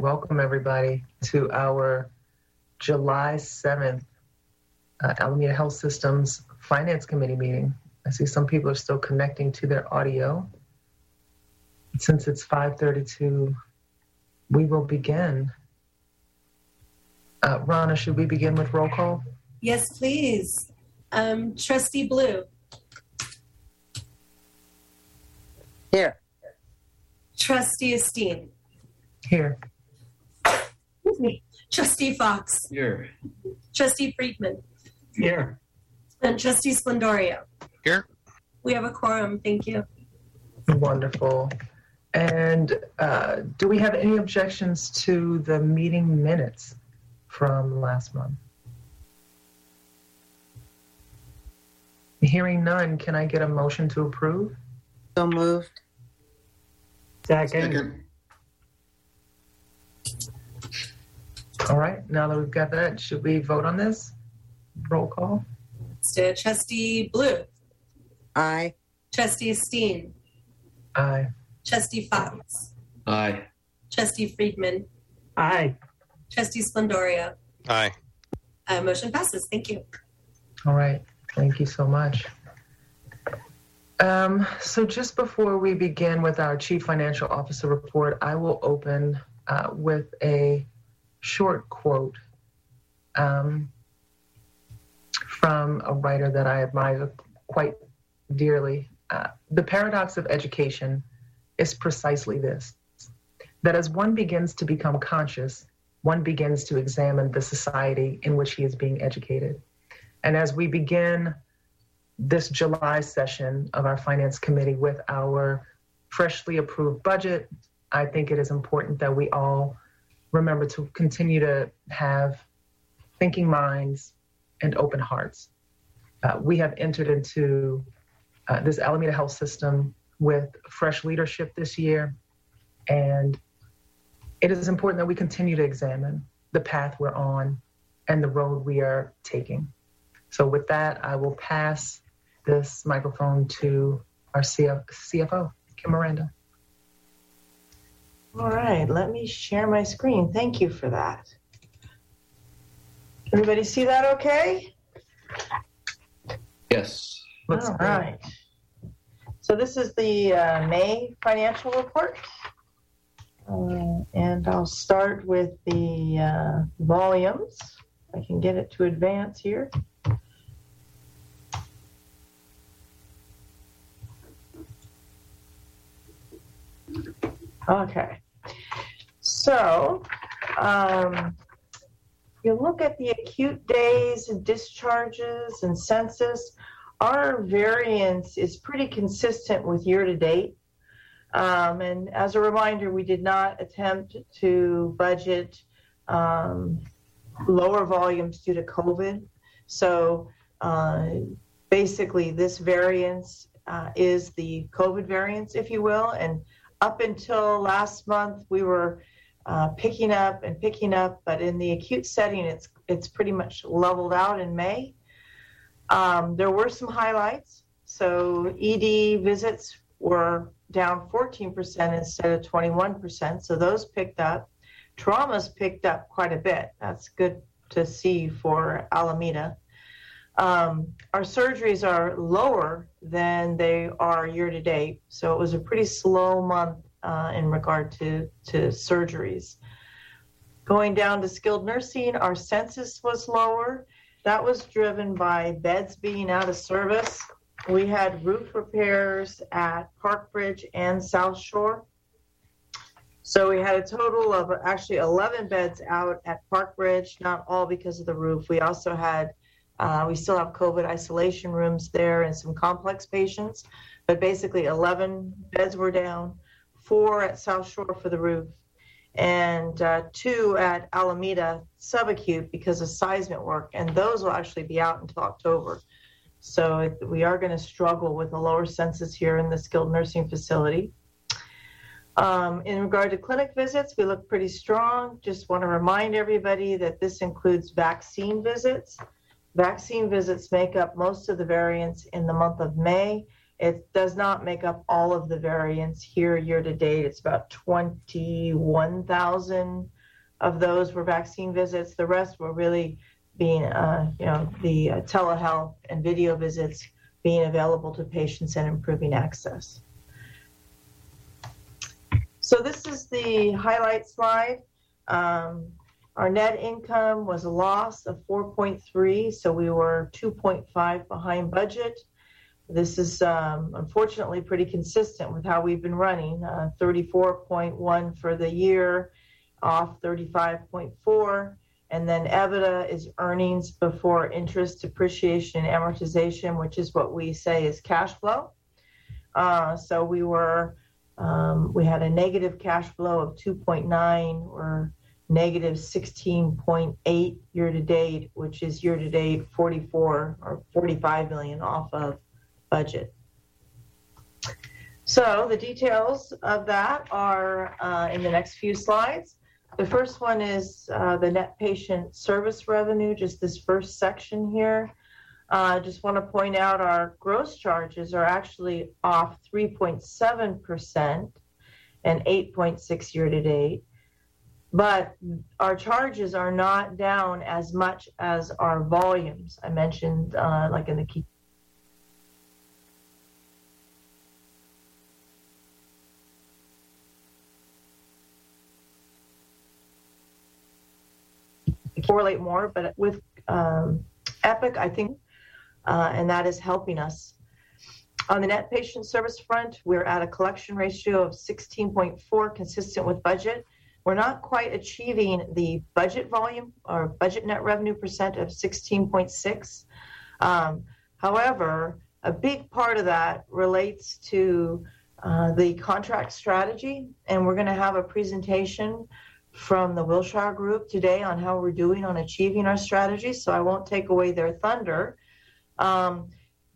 welcome everybody to our July 7th uh, Alameda Health Systems Finance Committee meeting. I see some people are still connecting to their audio. Since it's 5:32, we will begin. Uh, Rana, should we begin with roll call? Yes, please. Um, Trustee Blue, Here. Trustee Esteen, Here. Excuse me, Trustee Fox, Here. Trustee Friedman, Here. and Trustee Splendoria. Here. We have a quorum. Thank you. Wonderful. And uh, do we have any objections to the meeting minutes from last month? Hearing none, can I get a motion to approve? So moved. Second. All right, now that we've got that, should we vote on this? Roll call? So, Trustee Blue, Aye. Trustee Steen. Aye. Trustee Fox, Aye. Trustee Friedman, Aye. Trustee Splendoria. Aye. Uh, motion passes. Thank you. All right, thank you so much. Um, so just before we begin with our Chief Financial Officer report, I will open uh, with a short quote um, from a writer that I admire quite dearly. Uh, the paradox of education is precisely this that as one begins to become conscious, one begins to examine the society in which he is being educated. And as we begin this July session of our Finance Committee with our freshly approved budget, I think it is important that we all remember to continue to have thinking minds and open hearts. Uh, we have entered into uh, this Alameda Health System with fresh leadership this year, and it is important that we continue to examine the path we're on and the road we are taking. So, with that, I will pass this microphone to our CFO, Kim Miranda. All right, let me share my screen. Thank you for that. Everybody see that okay? Yes. Looks All great. right. So this is the uh, May financial report. Uh, and I'll start with the uh, volumes. I can get it to advance here. Okay. So, um, you look at the acute days and discharges and census, our variance is pretty consistent with year to date. Um, and as a reminder, we did not attempt to budget um, lower volumes due to COVID. So uh, basically, this variance uh, is the COVID variance, if you will. And up until last month, we were uh, picking up and picking up, but in the acute setting, it's it's pretty much leveled out in May. Um, there were some highlights. So ED visits were down 14% instead of 21%. So those picked up. Traumas picked up quite a bit. That's good to see for Alameda. Um, our surgeries are lower than they are year to date. So it was a pretty slow month uh, in regard to, to surgeries. Going down to skilled nursing, our census was lower. That was driven by beds being out of service. We had roof repairs at Park Bridge and South Shore. So we had a total of actually 11 beds out at Park Bridge, not all because of the roof. We also had, uh, we still have COVID isolation rooms there and some complex patients, but basically 11 beds were down, four at South Shore for the roof, and uh, two at Alameda subacute because of seismic work, and those will actually be out until October. So we are going to struggle with a lower census here in the skilled nursing facility. Um, in regard to clinic visits, we look pretty strong. Just want to remind everybody that this includes vaccine visits. Vaccine visits make up most of the variance in the month of May, It does not make up all of the variance here year to date. It's about 21,000 of those were vaccine visits. The rest were really being, uh, you know, the uh, telehealth and video visits being available to patients and improving access. So this is the highlight slide. Um, our net income was a loss of 4.3, so we were 2.5 behind budget. This is um, unfortunately pretty consistent with how we've been running. Uh, 34.1 for the year, off 35.4, and then EBITDA is earnings before interest, depreciation, and amortization, which is what we say is cash flow. Uh, so we were um, we had a negative cash flow of 2.9 or negative 16.8 year to date, which is year to date 44 or 45 million off of budget. So the details of that are uh, in the next few slides. The first one is uh, the net patient service revenue, just this first section here. I uh, just want to point out our gross charges are actually off 3.7% and 8.6 year to date. But our charges are not down as much as our volumes. I mentioned, uh, like in the key correlate more, but with um, Epic, I think, uh, and that is helping us. On the net patient service front, we're at a collection ratio of 16.4, consistent with budget. We're not quite achieving the budget volume or budget net revenue percent of 16.6. Um, however, a big part of that relates to uh, the contract strategy, and we're going to have a presentation from the Wilshire Group today on how we're doing on achieving our strategy, so I won't take away their thunder. Um,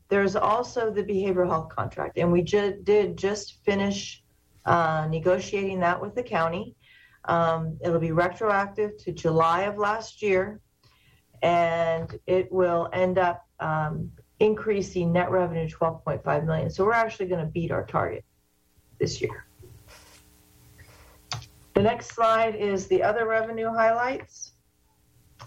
there's also the behavioral health contract, and we ju- did just finish uh, negotiating that with the county. Um, it'll be retroactive to July of last year, and it will end up um, increasing net revenue 12.5 million. So we're actually going to beat our target this year. The next slide is the other revenue highlights.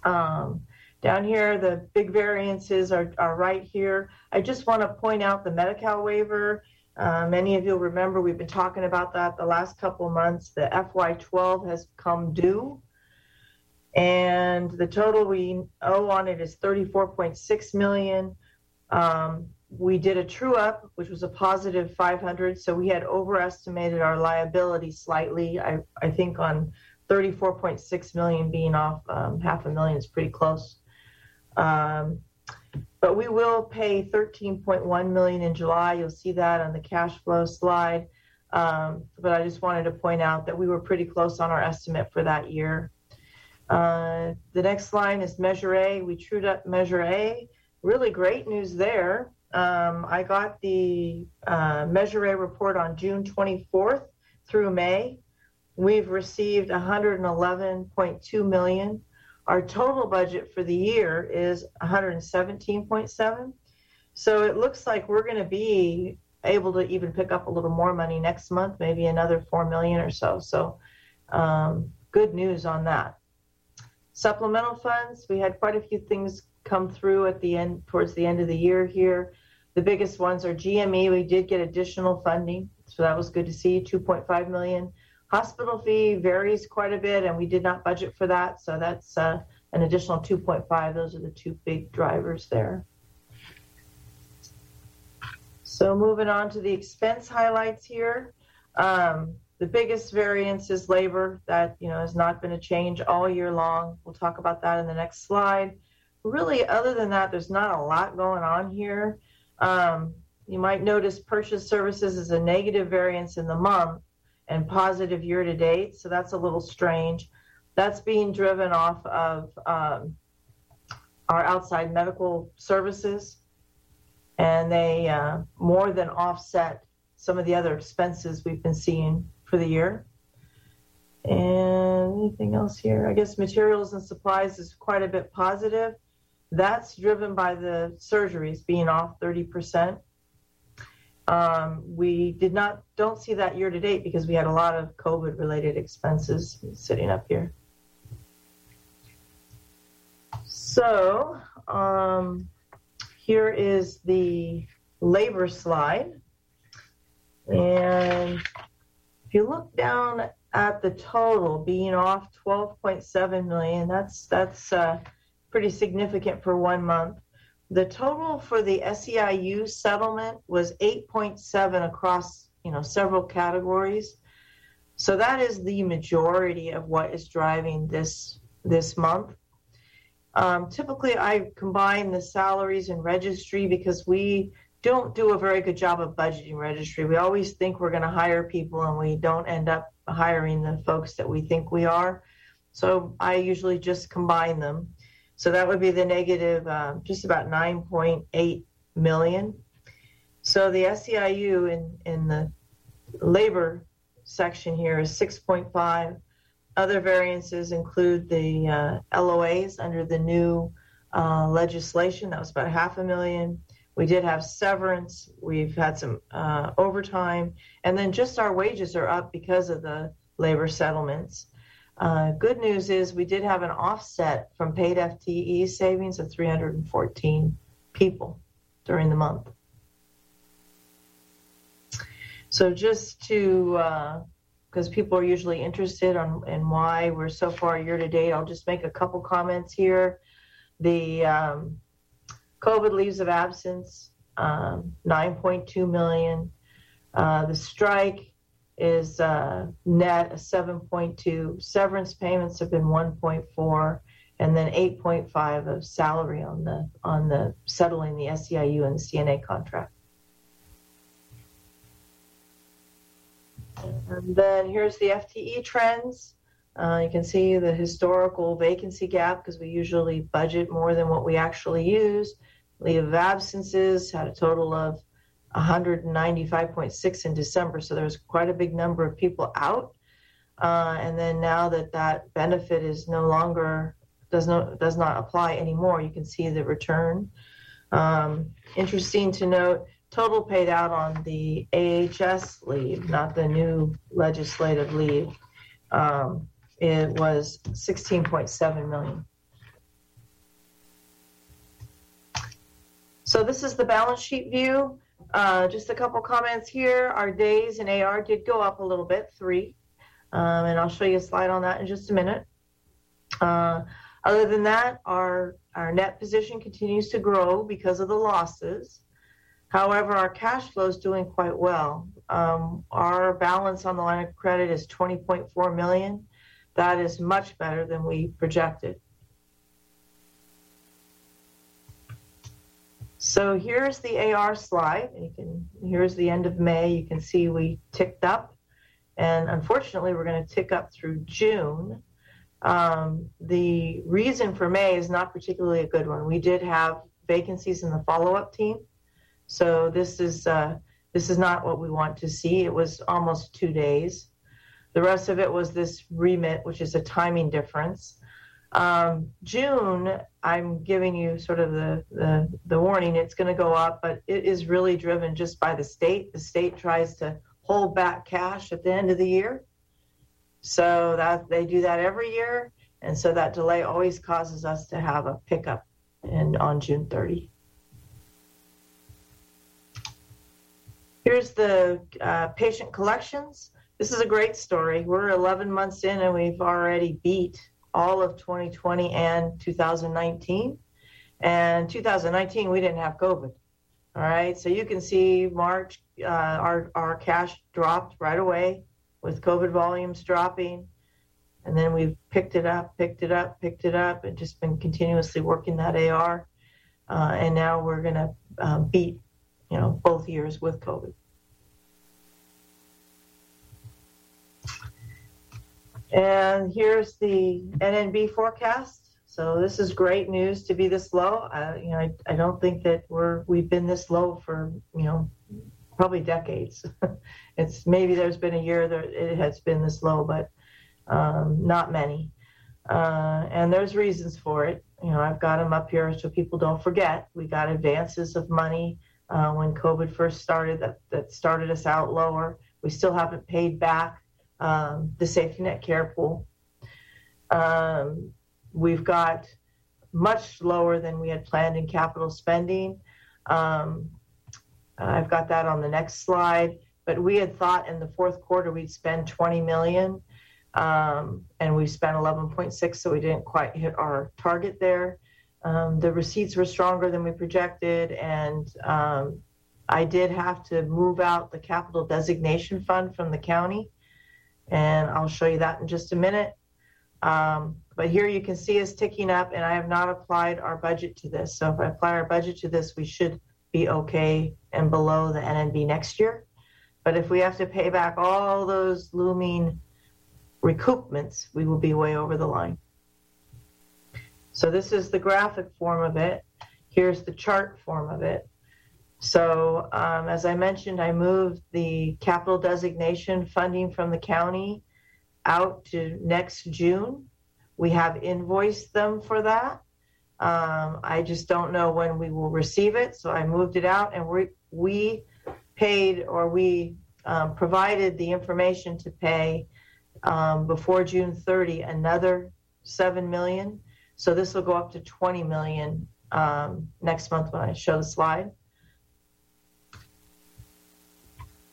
Um, down here, the big variances are, are right here. I just want to point out the Medi-Cal waiver. Uh, many of you remember we've been talking about that the last couple months. The FY12 has come due, and the total we owe on it is 34.6 million. Um, we did a true up, which was a positive 500. So we had overestimated our liability slightly. I, I think on 34.6 million being off um, half a million is pretty close. Um, but we will pay 13.1 million in July. You'll see that on the cash flow slide. Um, but I just wanted to point out that we were pretty close on our estimate for that year. Uh, the next line is Measure A. We trued up Measure A. Really great news there. Um, I got the uh, Measure A report on June 24th through May. We've received 111.2 million. Our total budget for the year is 117.7. So it looks like we're going to be able to even pick up a little more money next month, maybe another 4 million or so. So um, good news on that. Supplemental funds, we had quite a few things come through at the end, towards the end of the year here. The biggest ones are GME. We did get additional funding, so that was good to see, 2.5 million. Hospital fee varies quite a bit, and we did not budget for that, so that's uh, an additional 2.5. Those are the two big drivers there. So moving on to the expense highlights here. Um, the biggest variance is labor. That you know has not been a change all year long. We'll talk about that in the next slide. Really, other than that, there's not a lot going on here. Um, you might notice purchase services is a negative variance in the month and positive year to date, so that's a little strange. That's being driven off of um, our outside medical services, and they uh, more than offset some of the other expenses we've been seeing for the year. And anything else here? I guess materials and supplies is quite a bit positive. That's driven by the surgeries being off 30%. Um, we did not don't see that year to date because we had a lot of COVID related expenses sitting up here. So um, here is the labor slide. And if you look down at the total being off 12.7 million, that's that's uh, pretty significant for one month. The total for the SEIU settlement was 8.7 across, you know, several categories. So that is the majority of what is driving this this month. Um, typically, I combine the salaries and registry because we don't do a very good job of budgeting registry. We always think we're going to hire people and we don't end up hiring the folks that we think we are. So I usually just combine them. So that would be the negative, uh, just about 9.8 million. So the SEIU in, in the labor section here is 6.5. Other variances include the uh, LOAs under the new uh, legislation. That was about half a million. We did have severance. We've had some uh, overtime. And then just our wages are up because of the labor settlements. Uh, good news is we did have an offset from paid FTE savings of 314 people during the month. So just to, because uh, people are usually interested on in why we're so far year to date, I'll just make a couple comments here. The um, COVID leaves of absence, um, 9.2 million. Uh, the strike is uh, net 7.2. Severance payments have been 1.4, and then 8.5 of salary on the on the settling the SEIU and the CNA contract. And then here's the FTE trends. Uh, you can see the historical vacancy gap because we usually budget more than what we actually use. Leave of absences had a total of 195.6 in December, so there's quite a big number of people out. Uh, and then now that that benefit is no longer does not does not apply anymore, you can see the return. Um, interesting to note, total paid out on the AHS leave, not the new legislative leave. Um, it was 16.7 million. So this is the balance sheet view. Uh, just a couple comments here. Our days in AR did go up a little bit, three. Um, and I'll show you a slide on that in just a minute. Uh, other than that, our, our net position continues to grow because of the losses. However, our cash flow is doing quite well. Um, our balance on the line of credit is 20.4 million. That is much better than we projected. So here's the AR slide. You can here's the end of May. You can see we ticked up, and unfortunately, we're going to tick up through June. Um, the reason for May is not particularly a good one. We did have vacancies in the follow-up team, so this is uh, this is not what we want to see. It was almost two days. The rest of it was this remit, which is a timing difference. Um, June, I'm giving you sort of the, the, the warning, it's going to go up, but it is really driven just by the state. The state tries to hold back cash at the end of the year. So that they do that every year. And so that delay always causes us to have a pickup in, on June 30. Here's the uh, patient collections. This is a great story. We're 11 months in and we've already beat all of 2020 and 2019. And 2019, we didn't have COVID. All right. So you can see March, uh, our, our cash dropped right away with COVID volumes dropping. And then we've picked it up, picked it up, picked it up, and just been continuously working that AR. Uh, and now we're going to um, beat, you know, both years with COVID. And here's the NNB forecast. So this is great news to be this low. I, you know, I, I don't think that we're we've been this low for you know probably decades. it's maybe there's been a year that it has been this low, but um, not many. Uh, and there's reasons for it. You know, I've got them up here so people don't forget. We got advances of money uh, when COVID first started. That that started us out lower. We still haven't paid back um, the safety net care pool. Um, we've got much lower than we had planned in capital spending. Um, I've got that on the next slide. But we had thought in the fourth quarter we'd spend 20 million, um, and we spent 11.6, so we didn't quite hit our target there. Um, the receipts were stronger than we projected, and um, I did have to move out the capital designation fund from the county, and I'll show you that in just a minute. Um, but here you can see us ticking up, and I have not applied our budget to this. So if I apply our budget to this, we should be okay and below the NNB next year. But if we have to pay back all those looming recoupments, we will be way over the line. So this is the graphic form of it. Here's the chart form of it. So um, as I mentioned, I moved the capital designation funding from the county out to next June. We have invoiced them for that. Um, I just don't know when we will receive it, so I moved it out, and we we paid or we um, provided the information to pay um, before June 30 another seven million. So this will go up to 20 million um, next month when I show the slide.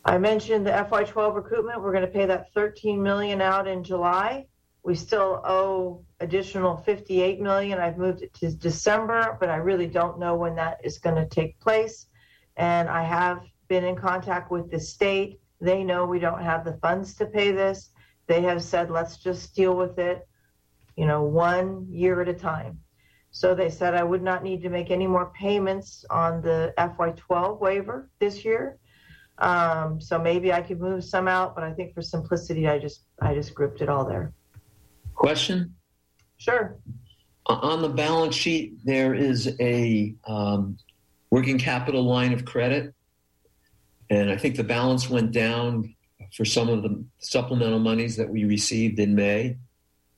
I mentioned the FY12 recoupment. We're going to pay that 13 million out in July. We still owe additional 58 million. I've moved it to December, but I really don't know when that is going to take place. And I have been in contact with the state. They know we don't have the funds to pay this. They have said, let's just deal with it, you know, one year at a time. So they said I would not need to make any more payments on the FY12 waiver this year. Um, so maybe I could move some out, but I think for simplicity, I just I just grouped it all there. Question? Sure. On the balance sheet, there is a um, working capital line of credit. And I think the balance went down for some of the supplemental monies that we received in May.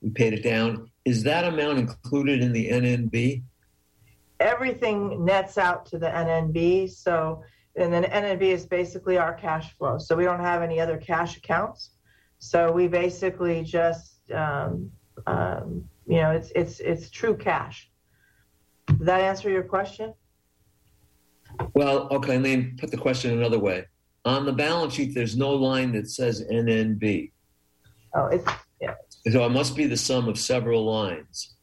We paid it down. Is that amount included in the NNB? Everything nets out to the NNB. So and then NNB is basically our cash flow. So we don't have any other cash accounts. So we basically just um, um, you know it's it's it's true cash. Did that answer your question? Well, okay, let me put the question another way. On the balance sheet, there's no line that says NNB. Oh, it's yeah. So it must be the sum of several lines.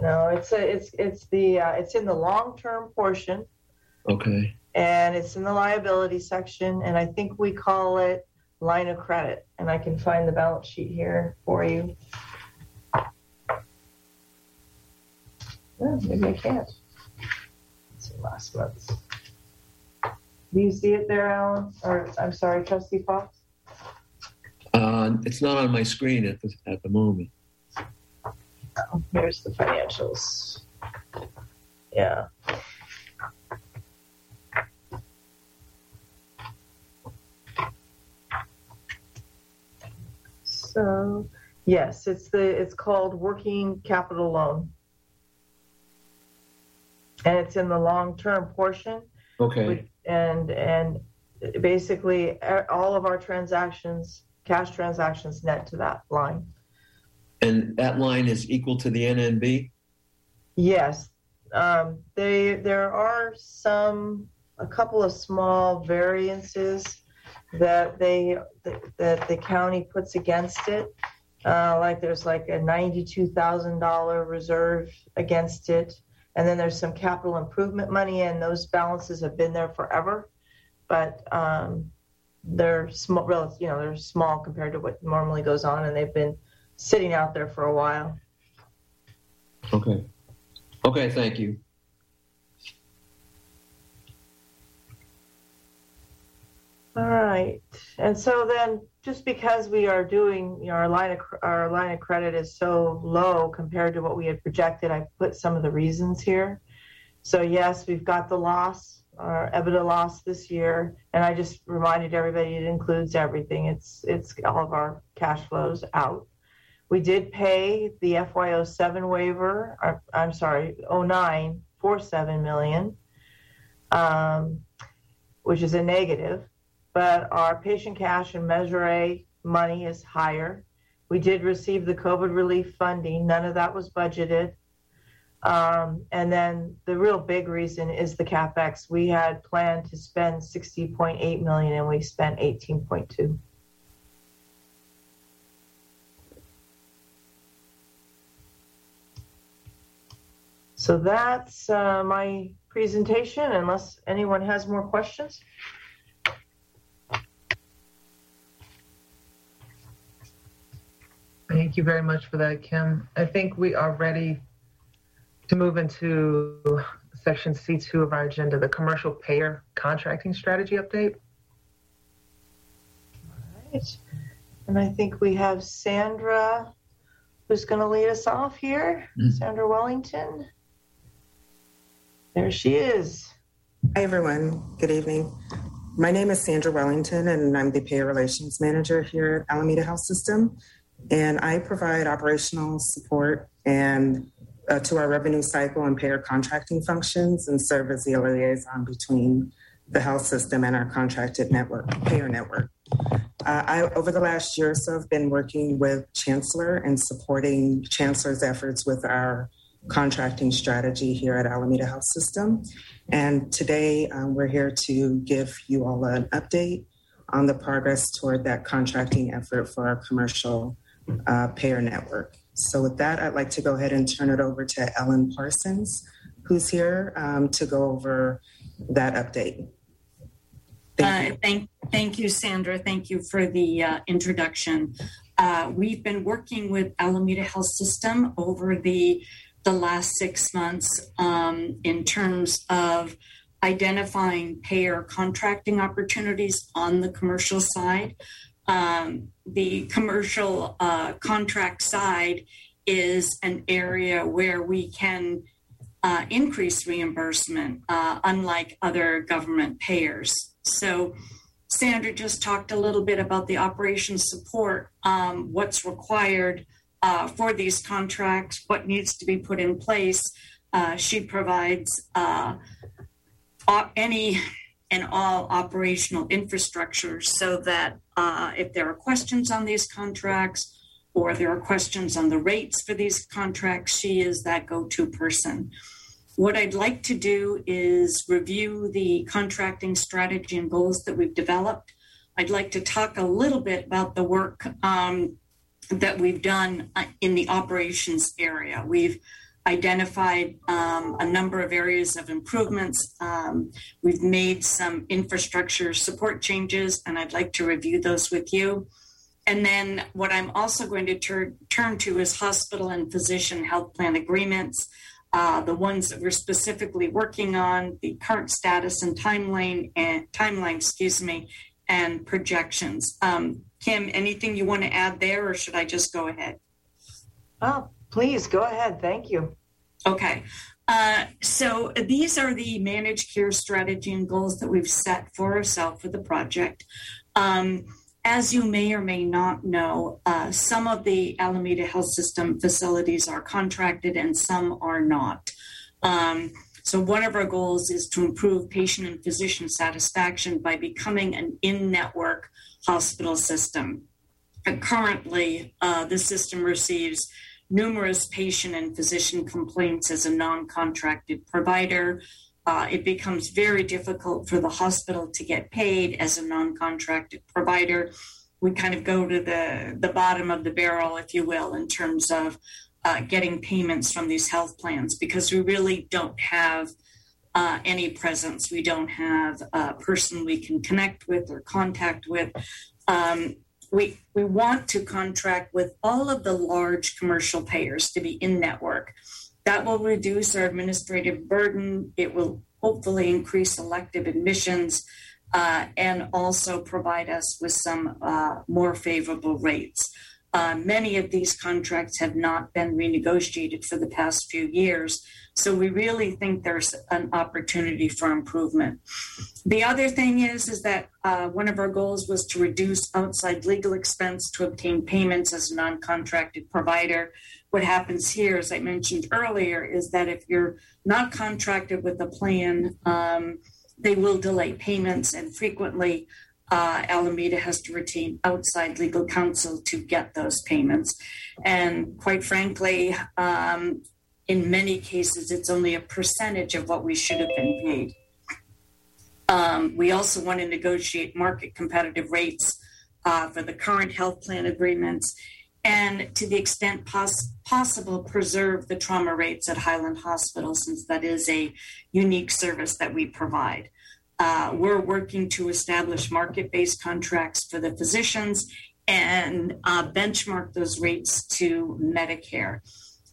no, it's a, it's it's the uh, it's in the long term portion. Okay. and it's in the liability section, and I think we call it line of credit. And I can find the balance sheet here for you. Oh, maybe I can't. Let's see, last month's. Do you see it there, Alan? Or I'm sorry, Trustee Fox? Uh, it's not on my screen at the, at the moment. Oh, here's the financials. Yeah. So, yes, it's the it's called working capital loan. And it's in the long-term portion Okay. and and basically all of our transactions, cash transactions net to that line. And that line is equal to the NNB? Yes, um, they there are some a couple of small variances that they that, the county puts against it. Uh, like there's like a ninety-two thousand dollar reserve against it, and then there's some capital improvement money, and those balances have been there forever, but um, they're small. You know, they're small compared to what normally goes on, and they've been sitting out there for a while. Okay. Okay, thank you. All right, and so then, just because we are doing, you know, our line of our line of credit is so low compared to what we had projected, I put some of the reasons here. So yes, we've got the loss, our EBITDA loss this year, and I just reminded everybody it includes everything. It's it's all of our cash flows out. We did pay the FY07 waiver. Or, I'm sorry, 09 for seven million. Um, which is a negative, but our patient cash and Measure A money is higher. We did receive the COVID relief funding. None of that was budgeted. Um, and then the real big reason is the capex. We had planned to spend 60.8 million and we spent 18.2. So that's uh, my presentation, unless anyone has more questions. Thank you very much for that, Kim. I think we are ready to move into section C2 of our agenda, the commercial payer contracting strategy update. Right. And I think we have Sandra who's going to lead us off here. Mhm. Sandra Wellington. There she is. Hi, everyone. Good evening. My name is Sandra Wellington, and I'm the Payer Relations Manager here at Alameda Health System. And I provide operational support and uh, to our revenue cycle and payer contracting functions, and serve as the liaison between the health system and our contracted network, payer network. Uh, I, over the last year or so, have been working with Chancellor and supporting Chancellor's efforts with our contracting strategy here at Alameda Health System. And today um, we're here to give you all an update on the progress toward that contracting effort for our commercial uh, payer network. So, with that, I'd like to go ahead and turn it over to Ellen Parsons, who's here um, to go over that update. Thank you. Uh, thank, thank you, Sandra. Thank you for the uh, introduction. Uh, we've been working with Alameda Health System over the the last six months um, in terms of identifying payer contracting opportunities on the commercial side. Um, the commercial uh, contract side is an area where we can uh, increase reimbursement, uh, unlike other government payers. So, Sandra just talked a little bit about the operations support, um, what's required uh, for these contracts, what needs to be put in place. Uh, she provides uh, any and all operational infrastructure so that uh, if there are questions on these contracts or there are questions on the rates for these contracts, she is that go to person. What I'd like to do is review the contracting strategy and goals that we've developed. I'd like to talk a little bit about the work um, that we've done uh, in the operations area. We've identified um, a number of areas of improvements. Um, we've made some infrastructure support changes, and I'd like to review those with you. And then what I'm also going to tur- turn to is hospital and physician health plan agreements, uh, the ones that we're specifically working on, the current status and timeline and timeline, excuse me, and projections. Um, Kim, anything you want to add there, or should I just go ahead? Oh, please go ahead. Thank you. Okay. Uh, so these are the managed care strategy and goals that we've set for ourselves for the project. Um, as you may or may not know, uh, some of the Alameda Health System facilities are contracted and some are not. Um, so, one of our goals is to improve patient and physician satisfaction by becoming an in network hospital system. Currently, uh, the system receives numerous patient and physician complaints as a non contracted provider. Uh, it becomes very difficult for the hospital to get paid as a non contracted provider. We kind of go to the, the bottom of the barrel, if you will, in terms of uh, getting payments from these health plans because we really don't have uh, any presence. We don't have a person we can connect with or contact with. Um, we we want to contract with all of the large commercial payers to be in network. That will reduce our administrative burden. It will hopefully increase elective admissions uh, and also provide us with some uh, more favorable rates. Uh, many of these contracts have not been renegotiated for the past few years, so we really think there's an opportunity for improvement. The other thing is, is that uh, one of our goals was to reduce outside legal expense to obtain payments as a non-contracted provider. What happens here, as I mentioned earlier, is that if you're not contracted with a plan, um, they will delay payments, and frequently uh, Alameda has to retain outside legal counsel to get those payments. And quite frankly, um, in many cases, it's only a percentage of what we should have been paid. Um, we also want to negotiate market competitive rates uh, for the current health plan agreements and to the extent pos- possible preserve the trauma rates at Highland Hospital since that is a unique service that we provide. Uh, we're working to establish market based contracts for the physicians and uh, benchmark those rates to Medicare.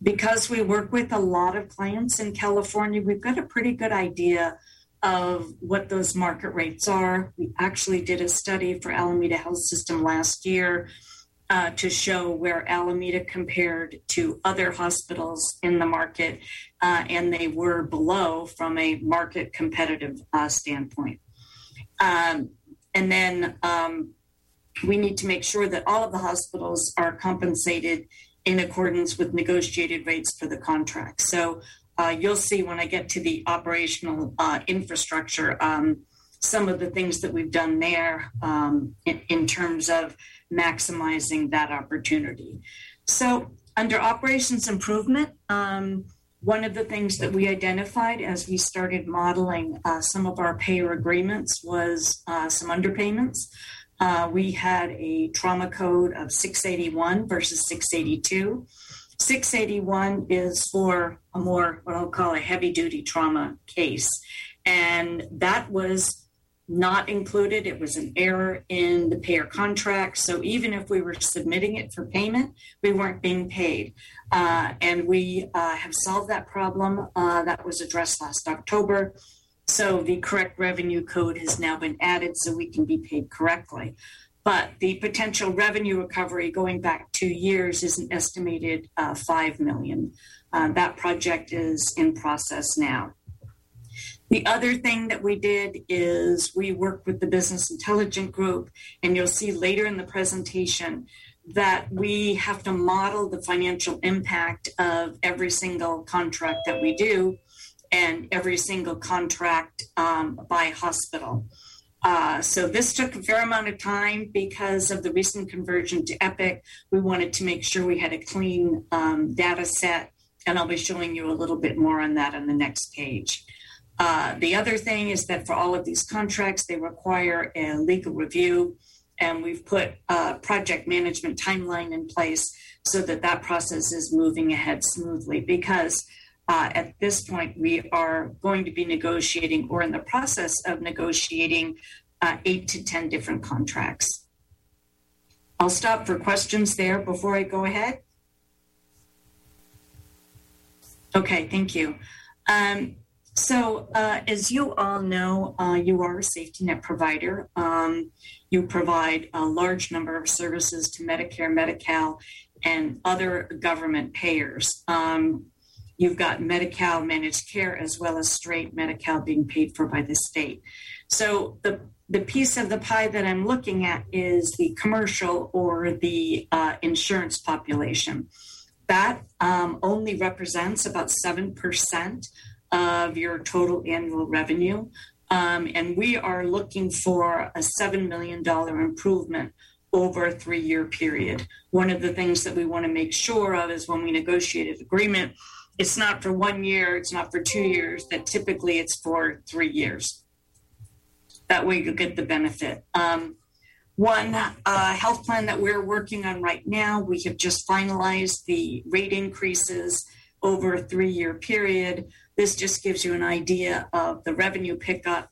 Because we work with a lot of clients in California, we've got a pretty good idea of what those market rates are. We actually did a study for Alameda Health System last year uh, to show where Alameda compared to other hospitals in the market, uh, and they were below from a market competitive uh, standpoint. Um, and then um, we need to make sure that all of the hospitals are compensated in accordance with negotiated rates for the contract. So uh, you'll see when I get to the operational uh, infrastructure. Um, some of the things that we've done there um, in, in, terms of maximizing that opportunity. So, under operations improvement, um, one of the things that we identified as we started modeling uh, some of our payer agreements was uh, some underpayments. Uh, we had a trauma code of 681 versus 682. 681 is for a more, what I'll call a heavy duty trauma case. And that was not included. It was an error in the payer contract. So even if we were submitting it for payment, we weren't being paid. Uh, and we uh, have solved that problem. Uh, that was addressed last October. So the correct revenue code has now been added so we can be paid correctly. But the potential revenue recovery going back two years is an estimated uh, five million. Uh, that project is in process now. The other thing that we did is we worked with the Business Intelligence Group, and you'll see later in the presentation that we have to model the financial impact of every single contract that we do and every single contract um, by hospital. Uh, so this took a fair amount of time because of the recent conversion to Epic. We wanted to make sure we had a clean um, data set, and I'll be showing you a little bit more on that on the next page. Uh, the other thing is that for all of these contracts, they require a legal review, and we've put a project management timeline in place so that that process is moving ahead smoothly. Because uh, at this point, we are going to be negotiating or in the process of negotiating uh, eight to 10 different contracts. I'll stop for questions there before I go ahead. Okay, thank you. Um, so, uh, as you all know, uh, you are a safety net provider. Um, you provide a large number of services to Medicare, Medi-Cal, and other government payers. Um, you've got Medi-Cal managed care as well as straight Medi-Cal being paid for by the state. So, the the piece of the pie that I'm looking at is the commercial or the uh, insurance population. That um, only represents about 7% of your total annual revenue. Um, and we are looking for a $7 million improvement over a three year period. One of the things that we want to make sure of is when we negotiate an agreement, it's not for one year, it's not for two years, that typically it's for three years. That way you get the benefit. Um, one uh, health plan that we're working on right now, we have just finalized the rate increases over a three year period. This just gives you an idea of the revenue pickup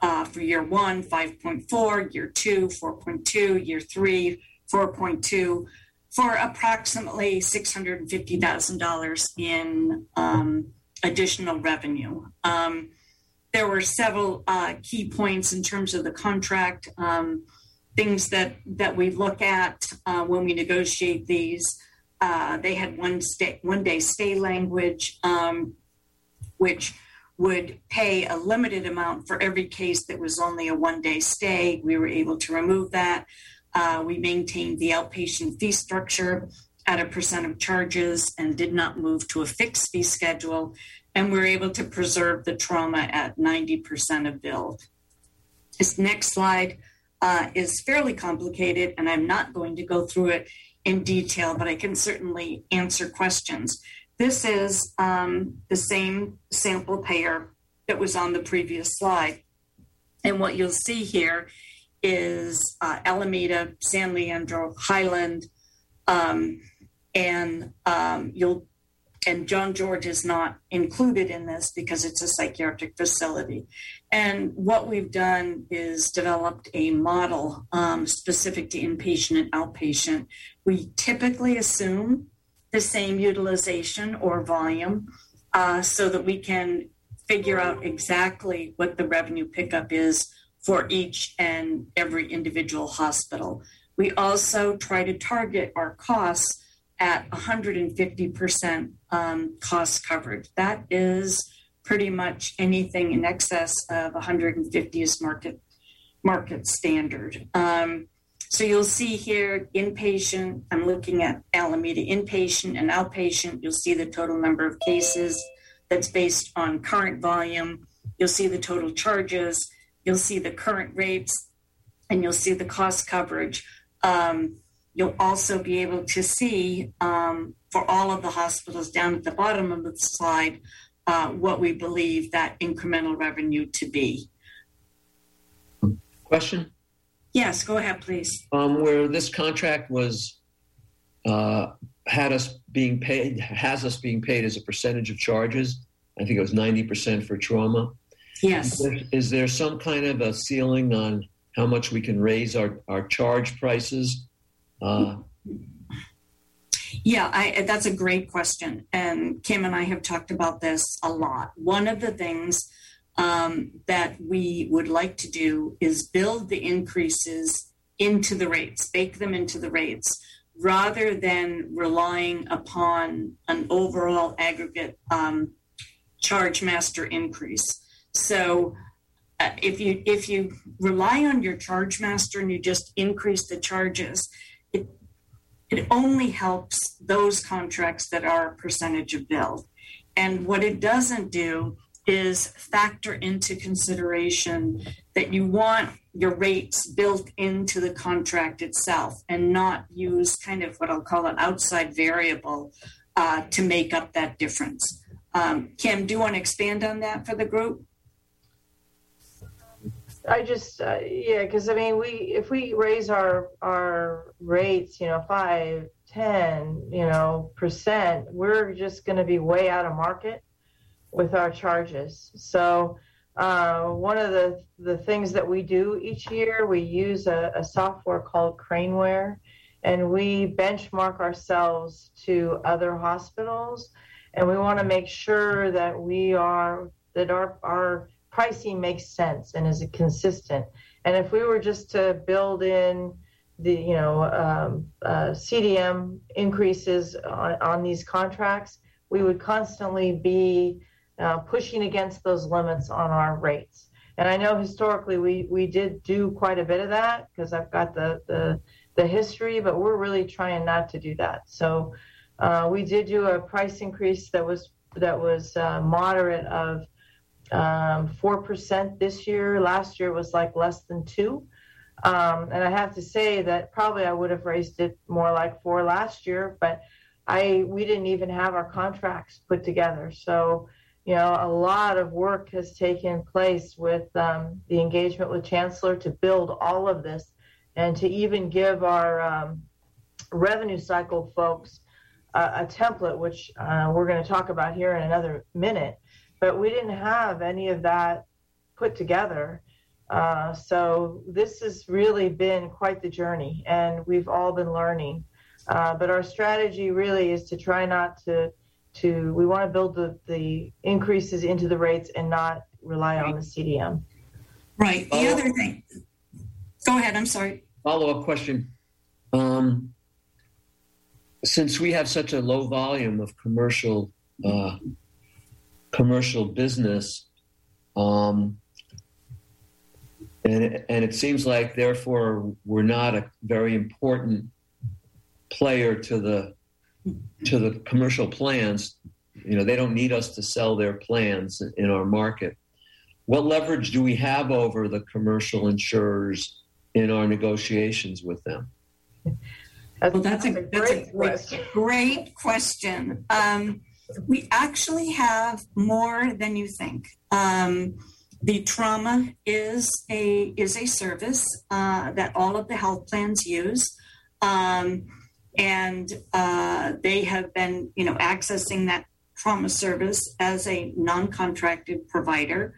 uh, for year one, 5.4, year two, 4.2, year three, 4.2, for approximately $650,000 in um, additional revenue. Um, there were several uh, key points in terms of the contract, um, things that, that we look at uh, when we negotiate these. Uh, they had one, stay, one day stay language. Um, which would pay a limited amount for every case that was only a one day stay. We were able to remove that. Uh, we maintained the outpatient fee structure at a percent of charges and did not move to a fixed fee schedule. and we're able to preserve the trauma at 90% of billed. This next slide uh, is fairly complicated, and I'm not going to go through it in detail, but I can certainly answer questions. This is um, the same sample payer that was on the previous slide. And what you'll see here is uh, Alameda, San Leandro, Highland, um, and um, you'll and John George is not included in this because it's a psychiatric facility. And what we've done is developed a model um, specific to inpatient and outpatient. We typically assume the same utilization or volume uh, so that we can figure out exactly what the revenue pickup is for each and every individual hospital. We also try to target our costs at 150% um, cost coverage. That is pretty much anything in excess of 150 is market market standard. Um, so you'll see here inpatient. I'm looking at Alameda inpatient and outpatient. You'll see the total number of cases that's based on current volume. You'll see the total charges. You'll see the current rates, and you'll see the cost coverage. Um, You'll also be able to see um, for all of the hospitals down at the bottom of the slide uh, what we believe that incremental revenue to be. Question? Yes, go ahead, please. Um, where this contract was uh, had us being paid, has us being paid as a percentage of charges. I think it was 90% for trauma. Yes. Is there, is there some kind of a ceiling on how much we can raise our, our charge prices? Uh, yeah, I, that's a great question. And Kim and I have talked about this a lot. One of the things um, that we would like to do is build the increases into the rates, bake them into the rates, rather than relying upon an overall aggregate um, charge master increase. So uh, if you if you rely on your charge master and you just increase the charges, it it only helps those contracts that are a percentage of bill. And what it doesn't do is factor into consideration that you want your rates built into the contract itself and not use kind of what I'll call an outside variable uh, to make up that difference. Um, Kim, do you want to expand on that for the group? I just, uh, yeah, because I mean, we if we raise our our rates, you know, five, ten, you know, percent, we're just going to be way out of market with our charges. So, uh, one of the the things that we do each year, we use a, a software called Craneware, and we benchmark ourselves to other hospitals, and we want to make sure that we are that our our pricing makes sense and is consistent. And if we were just to build in the you know um, uh, CDM increases on, on, these contracts, we would constantly be uh, pushing against those limits on our rates. And I know historically we we did do quite a bit of that because I've got the the the history, but we're really trying not to do that. So uh, we did do a price increase that was that was uh, moderate of um, 4% this year. Last year was like less than two. Um, and I have to say that probably I would have raised it more like four last year, but I we didn't even have our contracts put together. So, you know, a lot of work has taken place with um, the engagement with Chancellor to build all of this and to even give our um, revenue cycle folks a template, which uh, we're going to talk about here in another minute but we didn't have any of that put together. Uh, so this has really been quite the journey, and we've all been learning. Uh, but our strategy really is to try not to to we want to build the, the increases into the rates and not rely on the CDM. Right. The other thing. Go ahead. I'm sorry. Follow up question. Um, since we have such a low volume of commercial uh, commercial business. Um, and, and it seems like, therefore, we're not a very important player to the to the commercial plans. you know, they don't need us to sell their plans in our market. What leverage do we have over the commercial insurers in our negotiations with them? Well, that's a, that's a great great, question. great question. Um, we actually have more than you think. Um, the trauma is a is a service uh, that all of the health plans use, um, and uh, they have been you know accessing that trauma service as a non-contracted provider.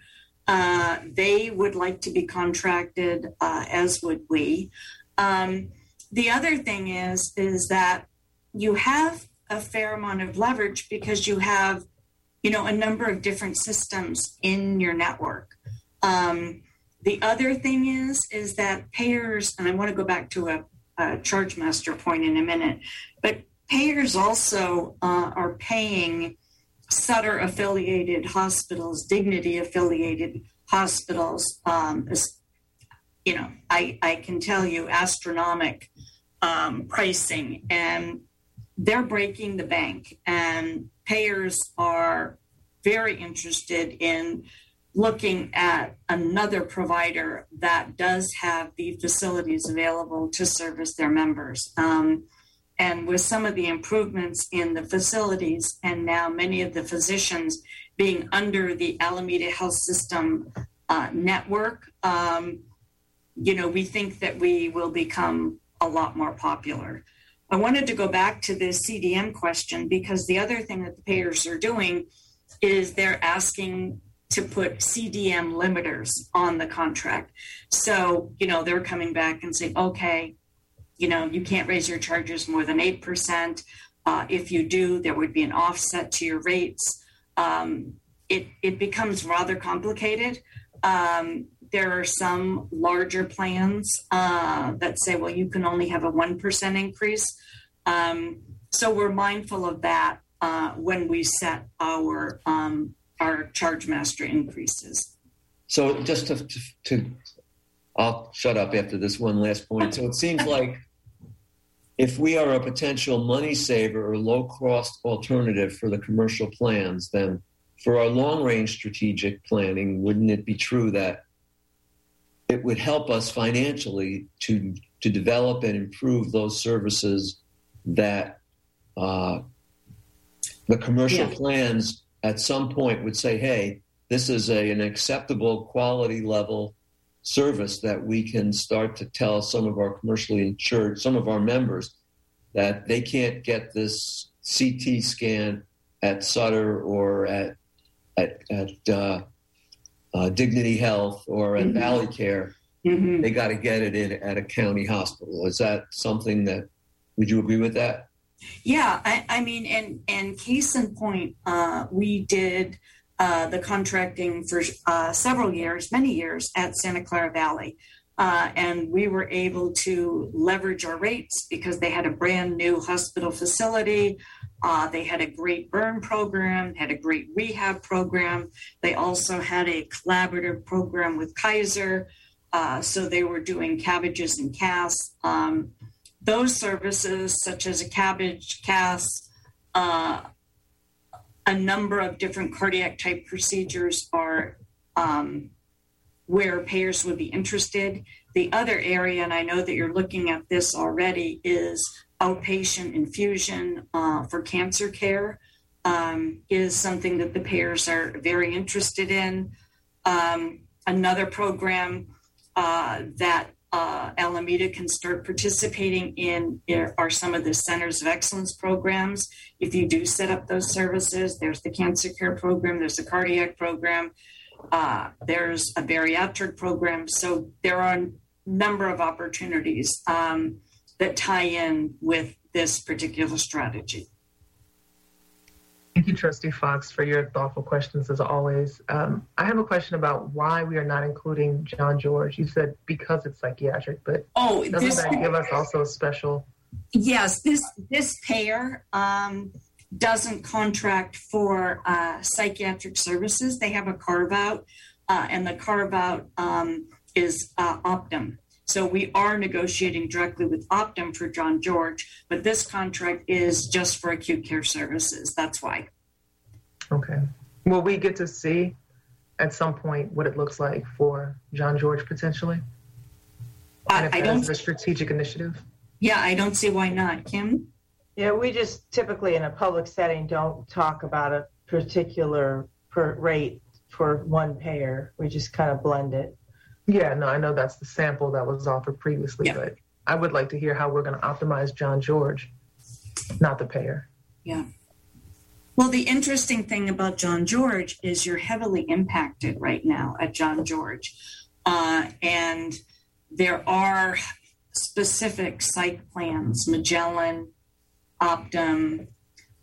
Uh, they would like to be contracted, uh, as would we. Um, the other thing is is that you have a fair amount of leverage because you have you know a number of different systems in your network um, the other thing is is that payers and i want to go back to a, a charge master point in a minute. But payers also uh, are paying sutter affiliated hospitals dignity affiliated hospitals um, as, you know I, I can tell you astronomic um, pricing and they're breaking the bank. And payers are very interested in looking at another provider that does have the facilities available to service their members. Um, and with some of the improvements in the facilities and now many of the physicians being under the alameda health system uh, network um, you know we think that we will become a lot more popular. I wanted to go back to the CDM question because the other thing that the payers are doing is they're asking to put CDM limiters on the contract. So, you know, they're coming back and saying, okay, you know, you can't raise your charges more than 8%. Uh, if you do, there would be an offset to your rates. Um, it, it becomes rather complicated. Um, there are some larger plans uh, that say, well, you can only have a 1% increase. Um, so we're mindful of that uh, when we set our, um, our charge master increases. So just to, to, to, I'll shut up after this one last point. So it seems like if we are a potential money saver or low cost alternative for the commercial plans, then for our long range strategic planning, wouldn't it be true that it would help us financially to to develop and improve those services that uh, the commercial Yeah. plans at some point would say, "Hey, this is a, an acceptable quality level service that we can start to tell some of our commercially insured, some of our members, that they can't get this CT scan at Sutter or at at, at uh, uh, Dignity Health or at Mhm. Valley Care. Mhm. They got to get it in at a county hospital. Is that something that? Would you agree with that? Yeah, I, I mean, and and case in point, uh, we did uh, the contracting for uh, several years, many years at Santa Clara Valley, uh, and we were able to leverage our rates because they had a brand new hospital facility. Uh, they had a great burn program, had a great rehab program. They also had a collaborative program with Kaiser. Uh, so they were doing CABGs and caths. Um, those services, such as a CABG cath, uh, a number of different cardiac type procedures, are um, where payers would be interested. The other area, and I know that you're looking at this already, is outpatient infusion uh, for cancer care. Um, is something that the payers are very interested in. Um, another program uh, that uh, Alameda can start participating in are some of the centers of excellence programs. If you do set up those services, there's the cancer care program, there's the cardiac program, uh, there's a bariatric program. So there are a number of opportunities um, that tie in with this particular strategy. Thank you, Trustee Fox, for your thoughtful questions as always. Um, I have a question about why we are not including John George. You said because it's psychiatric, but Oh, doesn't this that give us also a special? Yes, this this payer um, doesn't contract for uh, psychiatric services. They have a carve out, uh, and the carve out um, is uh, Optum. So we are negotiating directly with Optum for John George, but this contract is just for acute care services. That's why. Okay. Will we get to see at some point what it looks like for John George potentially? And I, I don't. a strategic initiative? Yeah, I don't see why not. Kim. Yeah, we just typically in a public setting don't talk about a particular per rate for one payer. We just kind of blend it. Yeah, no, I know that's the sample that was offered previously, Yeah. but I would like to hear how we're going to optimize John George, not the payer. Yeah. Well, the interesting thing about John George is you're heavily impacted right now at John George. Uh, and there are specific site plans, Magellan, Optum,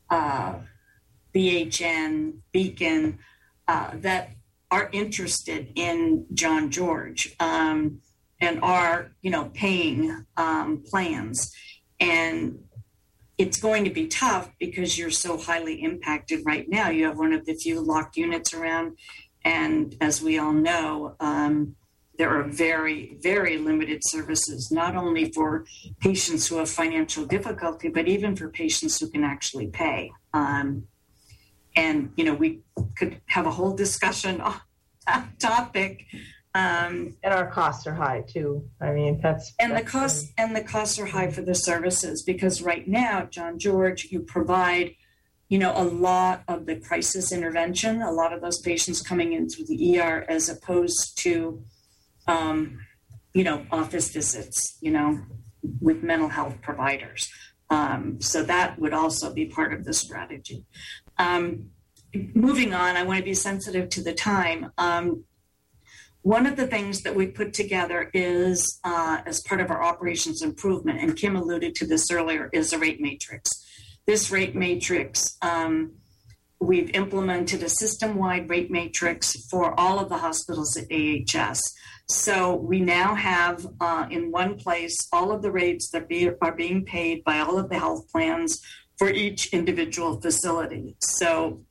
uh, BHN, Beacon, uh, that are interested in John George um, and are, you know, paying um, plans. And it's going to be tough because you're so highly impacted right now. You have one of the few locked units around. And as we all know, um, there are very, very limited services, not only for patients who have financial difficulty, but even for patients who can actually pay. Um, and, you know, we could have a whole discussion on that topic. Um, And our costs are high too. I mean, that's. and the that's- costs and the costs are high for the services because right now john george you provide you know a lot of the crisis intervention a lot of those patients coming in through the er as opposed to um, you know office visits you know with mental health providers um, so that would also be part of the strategy um, moving on i want to be sensitive to the time um, one of the things that we put together is, uh, as part of our operations improvement, and Kim alluded to this earlier, is a rate matrix. This rate matrix, um, we've implemented a system wide rate matrix for all of the hospitals at AHS. So we now have uh, in one place all of the rates that be, are being paid by all of the health plans for each individual facility. So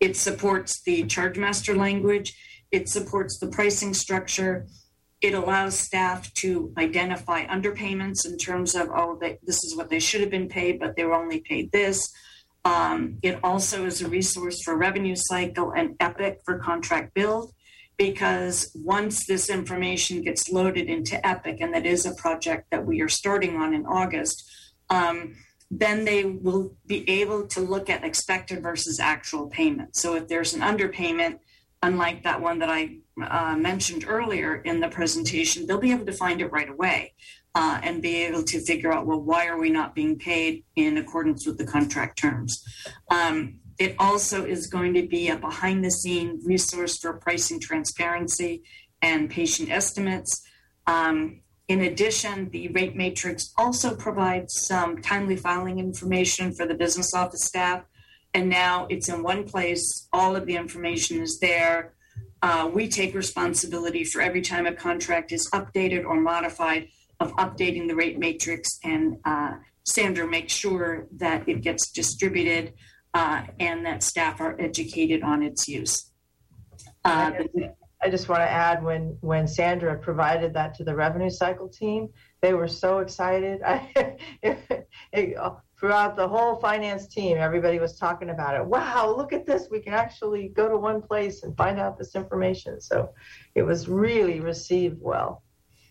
it supports the charge master language it supports the pricing structure. It allows staff to identify underpayments in terms of, oh, they, this is what they should have been paid, but they were only paid this. Um, it also is a resource for revenue cycle and Epic for contract build, because once this information gets loaded into Epic, and that is a project that we are starting on in August, um, then they will be able to look at expected versus actual payment. So if there's an underpayment, unlike that one that I uh, mentioned earlier in the presentation, they'll be able to find it right away uh, and be able to figure out, well, why are we not being paid in accordance with the contract terms? Um, it also is going to be a behind the scene resource for pricing transparency and patient estimates. Um, in addition, the rate matrix also provides some timely filing information for the business office staff and now it's in one place. All of the information is there. Uh, we take responsibility for every time a contract is updated or modified of updating the rate matrix, and uh, Sandra makes sure that it gets distributed uh, and that staff are educated on its use. Uh, I just want to add when when Sandra provided that to the revenue cycle team, they were so excited. I, it, it, throughout the whole finance team, everybody was talking about it. Wow, look at this! We can actually go to one place and find out this information. So it was really received well.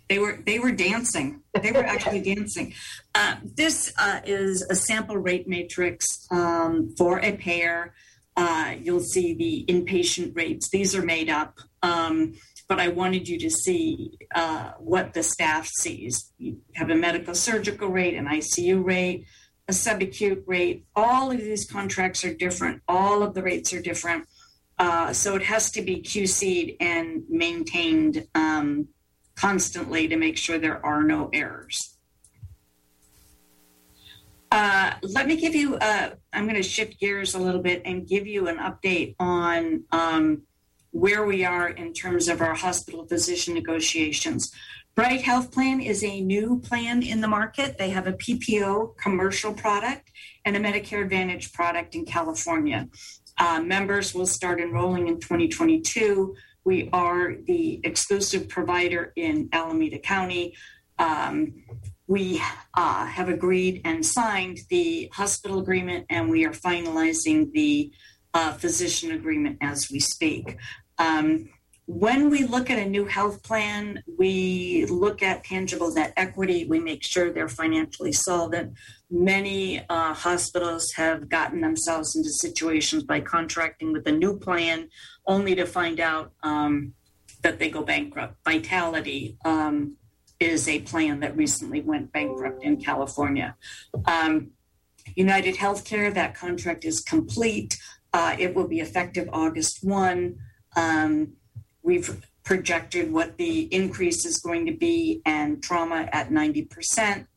they were they were dancing. They were actually dancing. Uh, this uh, is a sample rate matrix um, for a payer. Uh, you'll see the inpatient rates. These are made up, um, but I wanted you to see uh, what the staff sees. You have a medical surgical rate, an ICU rate, a subacute rate. All of these contracts are different. All of the rates are different. Uh, so it has to be QC'd and maintained um, constantly to make sure there are no errors. Uh, let me give you, uh, I'm going to shift gears a little bit and give you an update on um, where we are in terms of our hospital physician negotiations. Bright Health Plan is a new plan in the market. They have a PPO commercial product and a Medicare Advantage product in California. Uh, members will start enrolling in 2022. We are the exclusive provider in Alameda County. Um, we uh, have agreed and signed the hospital agreement, and we are finalizing the uh, physician agreement as we speak. Um, when we look at a new health plan, we look at tangible net equity. We make sure they're financially solvent. Many uh, hospitals have gotten themselves into situations by contracting with a new plan only to find out um, that they go bankrupt. Vitality um, is a plan that recently went bankrupt in California. Um, United Healthcare, that contract is complete. Uh, it will be effective August 1. Um, we've projected what the increase is going to be and trauma at 90%.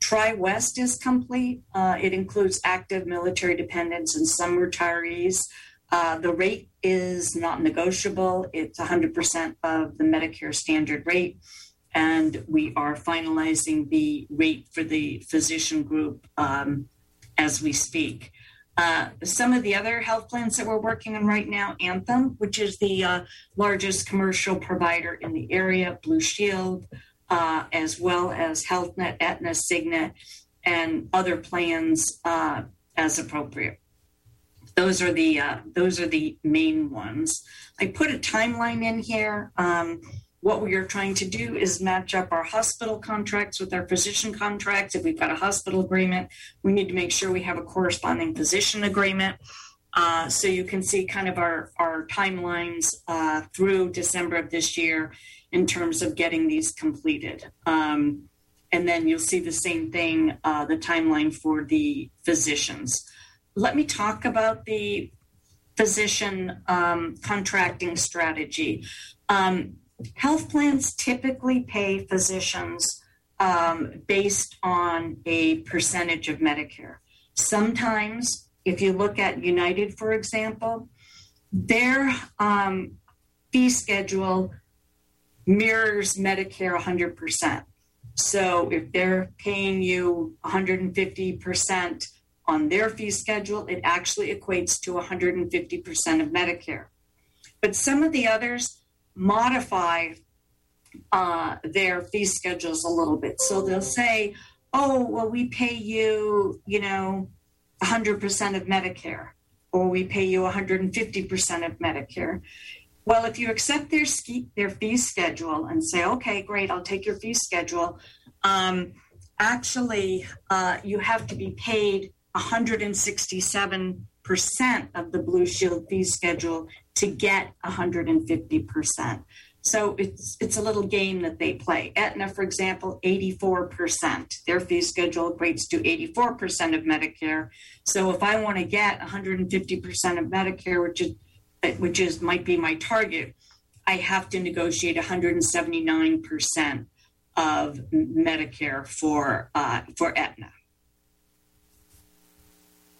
Tri West is complete. Uh, it includes active military dependents and some retirees. Uh, the rate is not negotiable. It's 100% of the Medicare standard rate. And we are finalizing the rate for the physician group um, as we speak. Uh, some of the other health plans that we're working on right now Anthem, which is the uh, largest commercial provider in the area, Blue Shield, uh, as well as HealthNet, Aetna, Cigna, and other plans uh, as appropriate. Those are the uh, those are the main ones. I put a timeline in here. Um, what we are trying to do is match up our hospital contracts with our physician contracts. If we've got a hospital agreement, we need to make sure we have a corresponding physician agreement. Uh, so you can see kind of our, our timelines uh, through December of this year in terms of getting these completed. Um, and then you'll see the same thing, uh, the timeline for the physicians. Let me talk about the physician um, contracting strategy. Um, health plans typically pay physicians um, based on a percentage of Medicare. Sometimes, if you look at United, for example, their um, fee schedule mirrors Medicare 100%. So if they're paying you 150% on their fee schedule, it actually equates to 150% of Medicare. But some of the others, modify uh, their fee schedules a little bit. So they'll say, oh, well, we pay you, you know, 100% of Medicare, or we pay you 150% of Medicare. Well, if you accept their ski, their fee schedule and say, okay, great, I'll take your fee schedule, um, actually, uh, you have to be paid 167% of the Blue Shield fee schedule to get 150%. So it's it's a little game that they play. Aetna, for example, 84%. Their fee schedule equates to 84% of Medicare. So if I want to get 150% of Medicare, which is which is might be my target, I have to negotiate 179% of Medicare for uh, for Aetna.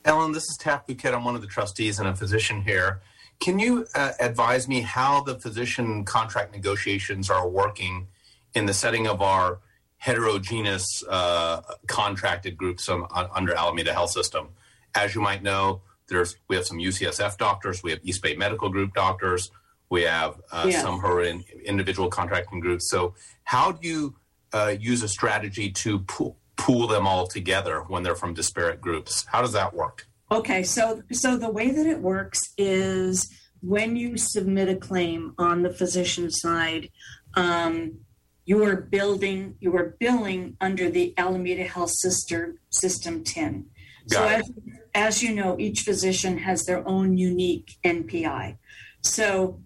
Ellen, this is Taft Bhuket. I'm one of the trustees and a physician here. Can you uh, advise me how the physician contract negotiations are working in the setting of our heterogeneous uh, contracted groups um, under Alameda Health System? As you might know, there's we have some UCSF doctors, we have East Bay Medical Group doctors, we have uh, yes. some who are in individual contracting groups. So, how do you uh, use a strategy to pool, pool them all together when they're from disparate groups? How does that work? Okay, so so the way that it works is when you submit a claim on the physician side, um, you are building, you are billing under the Alameda Health Sister System TIN. Got so as, as you know, each physician has their own unique NPI. So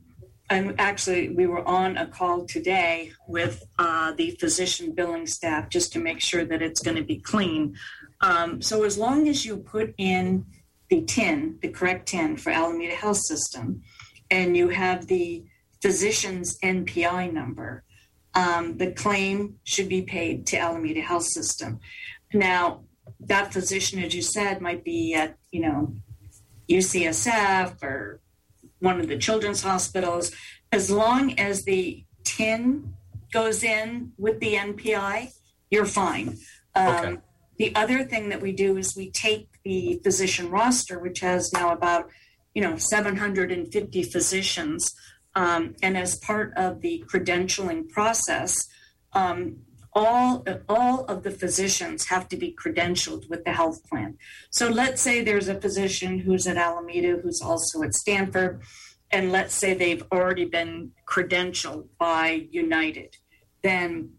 and actually we were on a call today with uh, the physician billing staff just to make sure that it's going to be clean um, so as long as you put in the TIN, the correct TIN for Alameda Health System, and you have the physician's NPI number, um, the claim should be paid to Alameda Health System. Now, that physician, as you said, might be at, you know, UCSF or one of the children's hospitals. As long as the TIN goes in with the NPI, you're fine. Um, okay. The other thing that we do is we take the physician roster, which has now about you know 750 physicians, um, and as part of the credentialing process, um, all all of the physicians have to be credentialed with the health plan. So let's say there's a physician who's at Alameda who's also at Stanford and let's say they've already been credentialed by United, then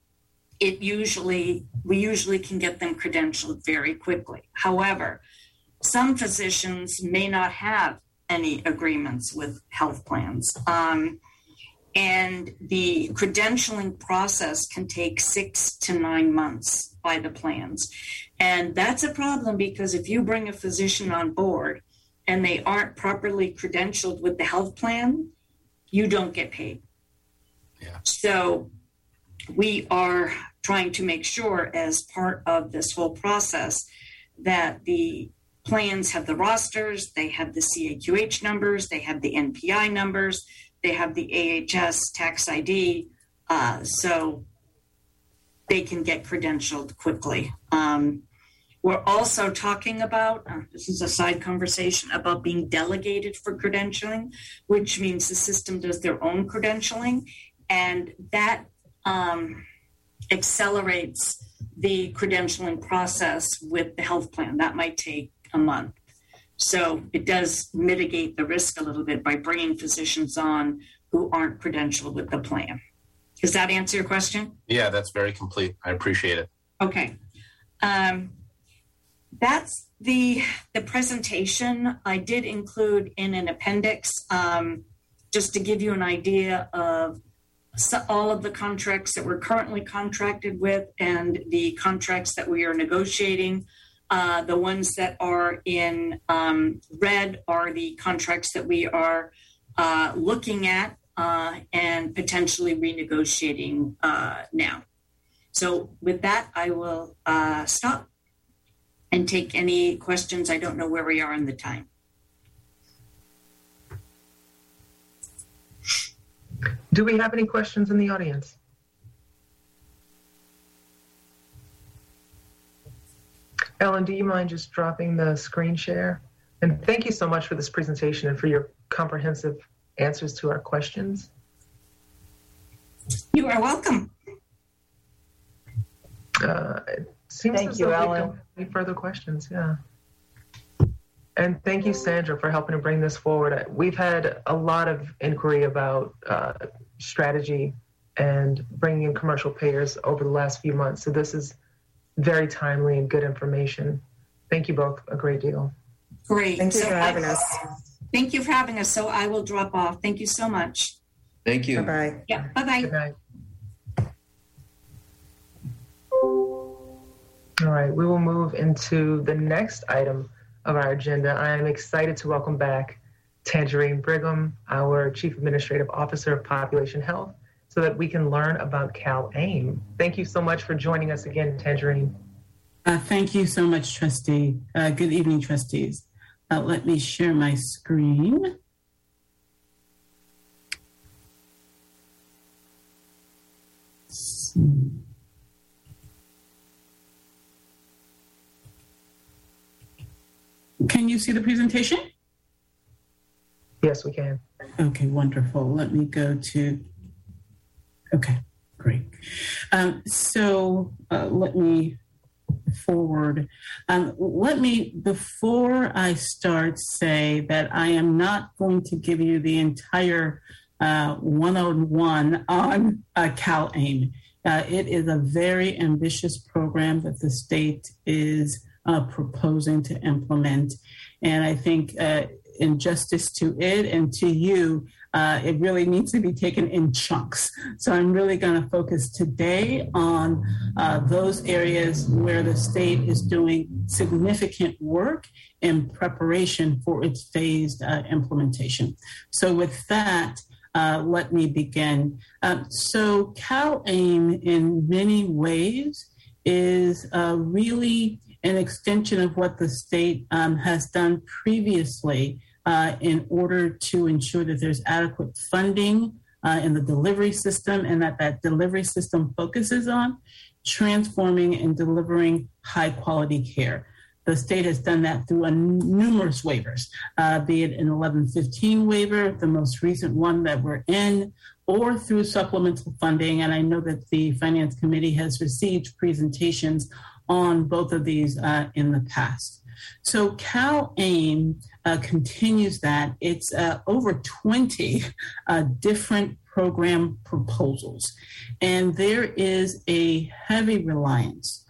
it usually we usually can get them credentialed very quickly. However, some physicians may not have any agreements with health plans. Um, and the credentialing process can take six to nine months by the plans. And that's a problem because if you bring a physician on board and they aren't properly credentialed with the health plan, you don't get paid. Yeah. So we are trying to make sure, as part of this whole process, that the plans have the rosters, they have the CAQH numbers, they have the NPI numbers, they have the AHS tax ID, uh, so they can get credentialed quickly. Um, we're also talking about, uh, this is a side conversation, about being delegated for credentialing, which means the system does their own credentialing. And that um, accelerates the credentialing process with the health plan. That might take a month. So it does mitigate the risk a little bit by bringing physicians on who aren't credentialed with the plan. Does that answer your question? Yeah, that's very complete. I appreciate it. Okay. Um, that's the the presentation. I did include in an appendix um, just to give you an idea of so all of the contracts that we're currently contracted with and the contracts that we are negotiating. Uh, the ones that are in um, red are the contracts that we are uh, looking at uh, and potentially renegotiating uh, now. So, with that, I will uh, stop and take any questions. I don't know where we are in the time. Do we have any questions in the audience? Ellen, do you mind just dropping the screen share? And thank you so much for this presentation and for your comprehensive answers to our questions. You are welcome. Uh, it seems Thank you, Ellen. any further questions. Yeah. And thank you, Sandra, for helping to bring this forward. We've had a lot of inquiry about uh, strategy and bringing in commercial payers over the last few months. So this is very timely and good information. Thank you both a great deal. Great. Thank you So for I- having us. Thank you for having us. So I will drop off. Thank you so much. Thank you. Bye bye. Yeah. Bye bye. All right, we will move into the next item of our agenda. I am excited to welcome back Tangerine Brigham, our Chief Administrative Officer of Population Health, so that we can learn about Cal AIM. Thank you so much for joining us again, Tangerine. Uh, thank you so much, trustee. Uh, good evening, trustees. Uh, let me share my screen. Can you see the presentation? Yes, we can. Okay, wonderful. Let me go to. Okay, great. Um, so uh, let me forward. Um, let me, before I start, say that I am not going to give you the entire uh, 101 on uh, CalAIM. Uh, it is a very ambitious program that the state is uh, proposing to implement. And I think, uh, in justice to it and to you, uh, it really needs to be taken in chunks. So I'm really going to focus today on uh, those areas where the state is doing significant work in preparation for its phased uh, implementation. So with that, uh, let me begin. Um, so CalAIM, in many ways, is uh, really an extension of what the state um, has done previously uh, in order to ensure that there's adequate funding uh, in the delivery system and that that delivery system focuses on transforming and delivering high quality care. the state has done that through a numerous waivers, uh, be it an 1115 waiver, the most recent one that we're in, or through supplemental funding. And I know that the Finance Committee has received presentations on both of these uh, in the past. So Cal AIM uh, continues that. It's uh, over 20 uh, different program proposals. And there is a heavy reliance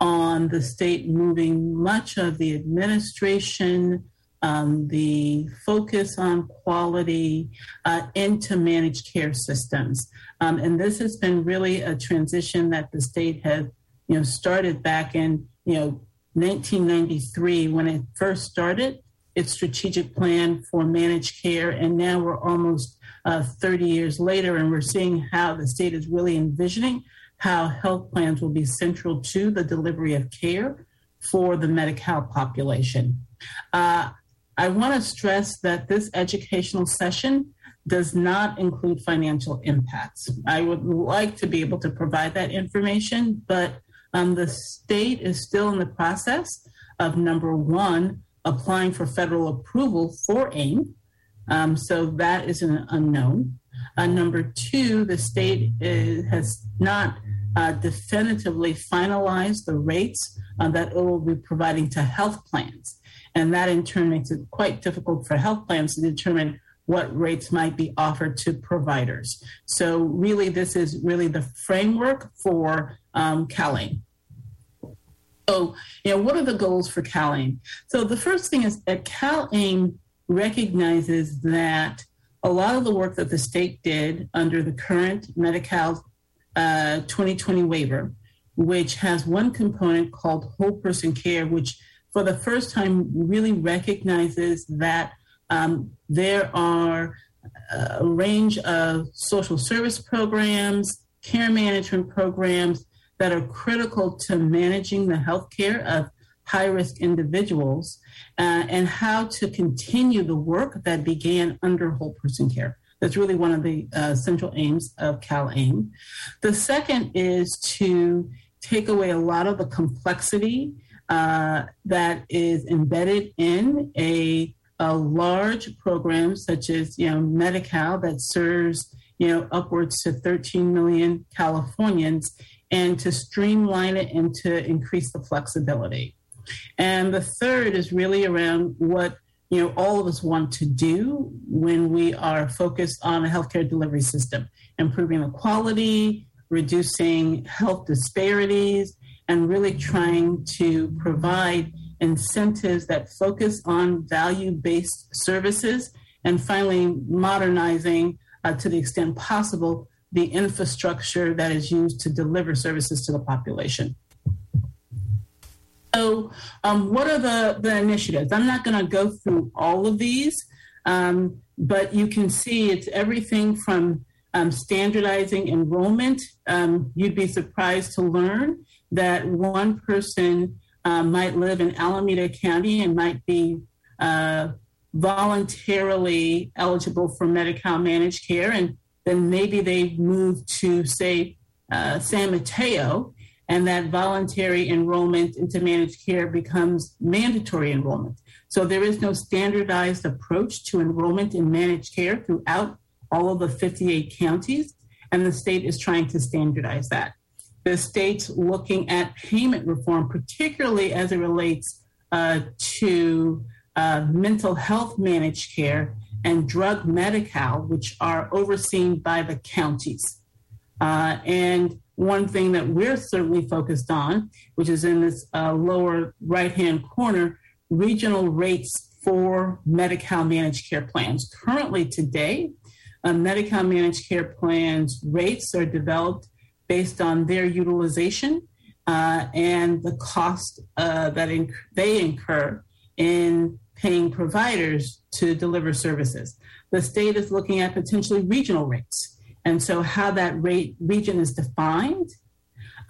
on the state moving much of the administration, um, the focus on quality uh, into managed care systems. Um, and this has been really a transition that the state has, you know, started back in, you know, 1993 when it first started its strategic plan for managed care. And now we're almost uh, 30 years later, and we're seeing how the state is really envisioning how health plans will be central to the delivery of care for the Medi-Cal population. Uh, I want to stress that this educational session does not include financial impacts. I would like to be able to provide that information, but um, the state is still in the process of number one, applying for federal approval for AIM. Um, so that is an unknown. Uh, number two, the state is, has not uh, definitively finalized the rates uh, that it will be providing to health plans. And that in turn makes it quite difficult for health plans to determine what rates might be offered to providers. So, really, this is really the framework for um, CalAIM. So, you know, what are the goals for CalAIM? So, the first thing is that CalAIM recognizes that a lot of the work that the state did under the current Medi-Cal 2020 waiver, which has one component called whole person care, which for the first time really recognizes that um, there are a range of social service programs, care management programs that are critical to managing the health care of high risk individuals uh, and how to continue the work that began under whole person care. That's really one of the uh, central aims of CalAIM. The second is to take away a lot of the complexity uh, that is embedded in a, a large program such as you know Medi-Cal that serves you know upwards to 13 million Californians, and to streamline it and to increase the flexibility. And the third is really around what you know all of us want to do when we are focused on a healthcare delivery system improving the quality reducing health disparities and really trying to provide incentives that focus on value-based services and finally modernizing uh, to the extent possible the infrastructure that is used to deliver services to the population so, um, what are the, the initiatives? I'm not going to go through all of these, um, but you can see it's everything from um, standardizing enrollment. Um, you'd be surprised to learn that one person uh, might live in Alameda County and might be uh, voluntarily eligible for Medi-Cal managed care, and then maybe they move to, say, uh, San Mateo and that voluntary enrollment into managed care becomes mandatory enrollment. So there is no standardized approach to enrollment in managed care throughout all of the 58 counties, and the state is trying to standardize that. The state's looking at payment reform, particularly as it relates uh, to uh, mental health managed care and drug Medi-Cal, which are overseen by the counties. Uh, and one thing that we're certainly focused on, which is in this uh, lower right hand corner, regional rates for Medi-Cal managed care plans. Currently, today, uh, Medi-Cal managed care plans rates are developed based on their utilization uh, and the cost uh, that inc- they incur in paying providers to deliver services. The state is looking at potentially regional rates. And so, how that rate, region is defined,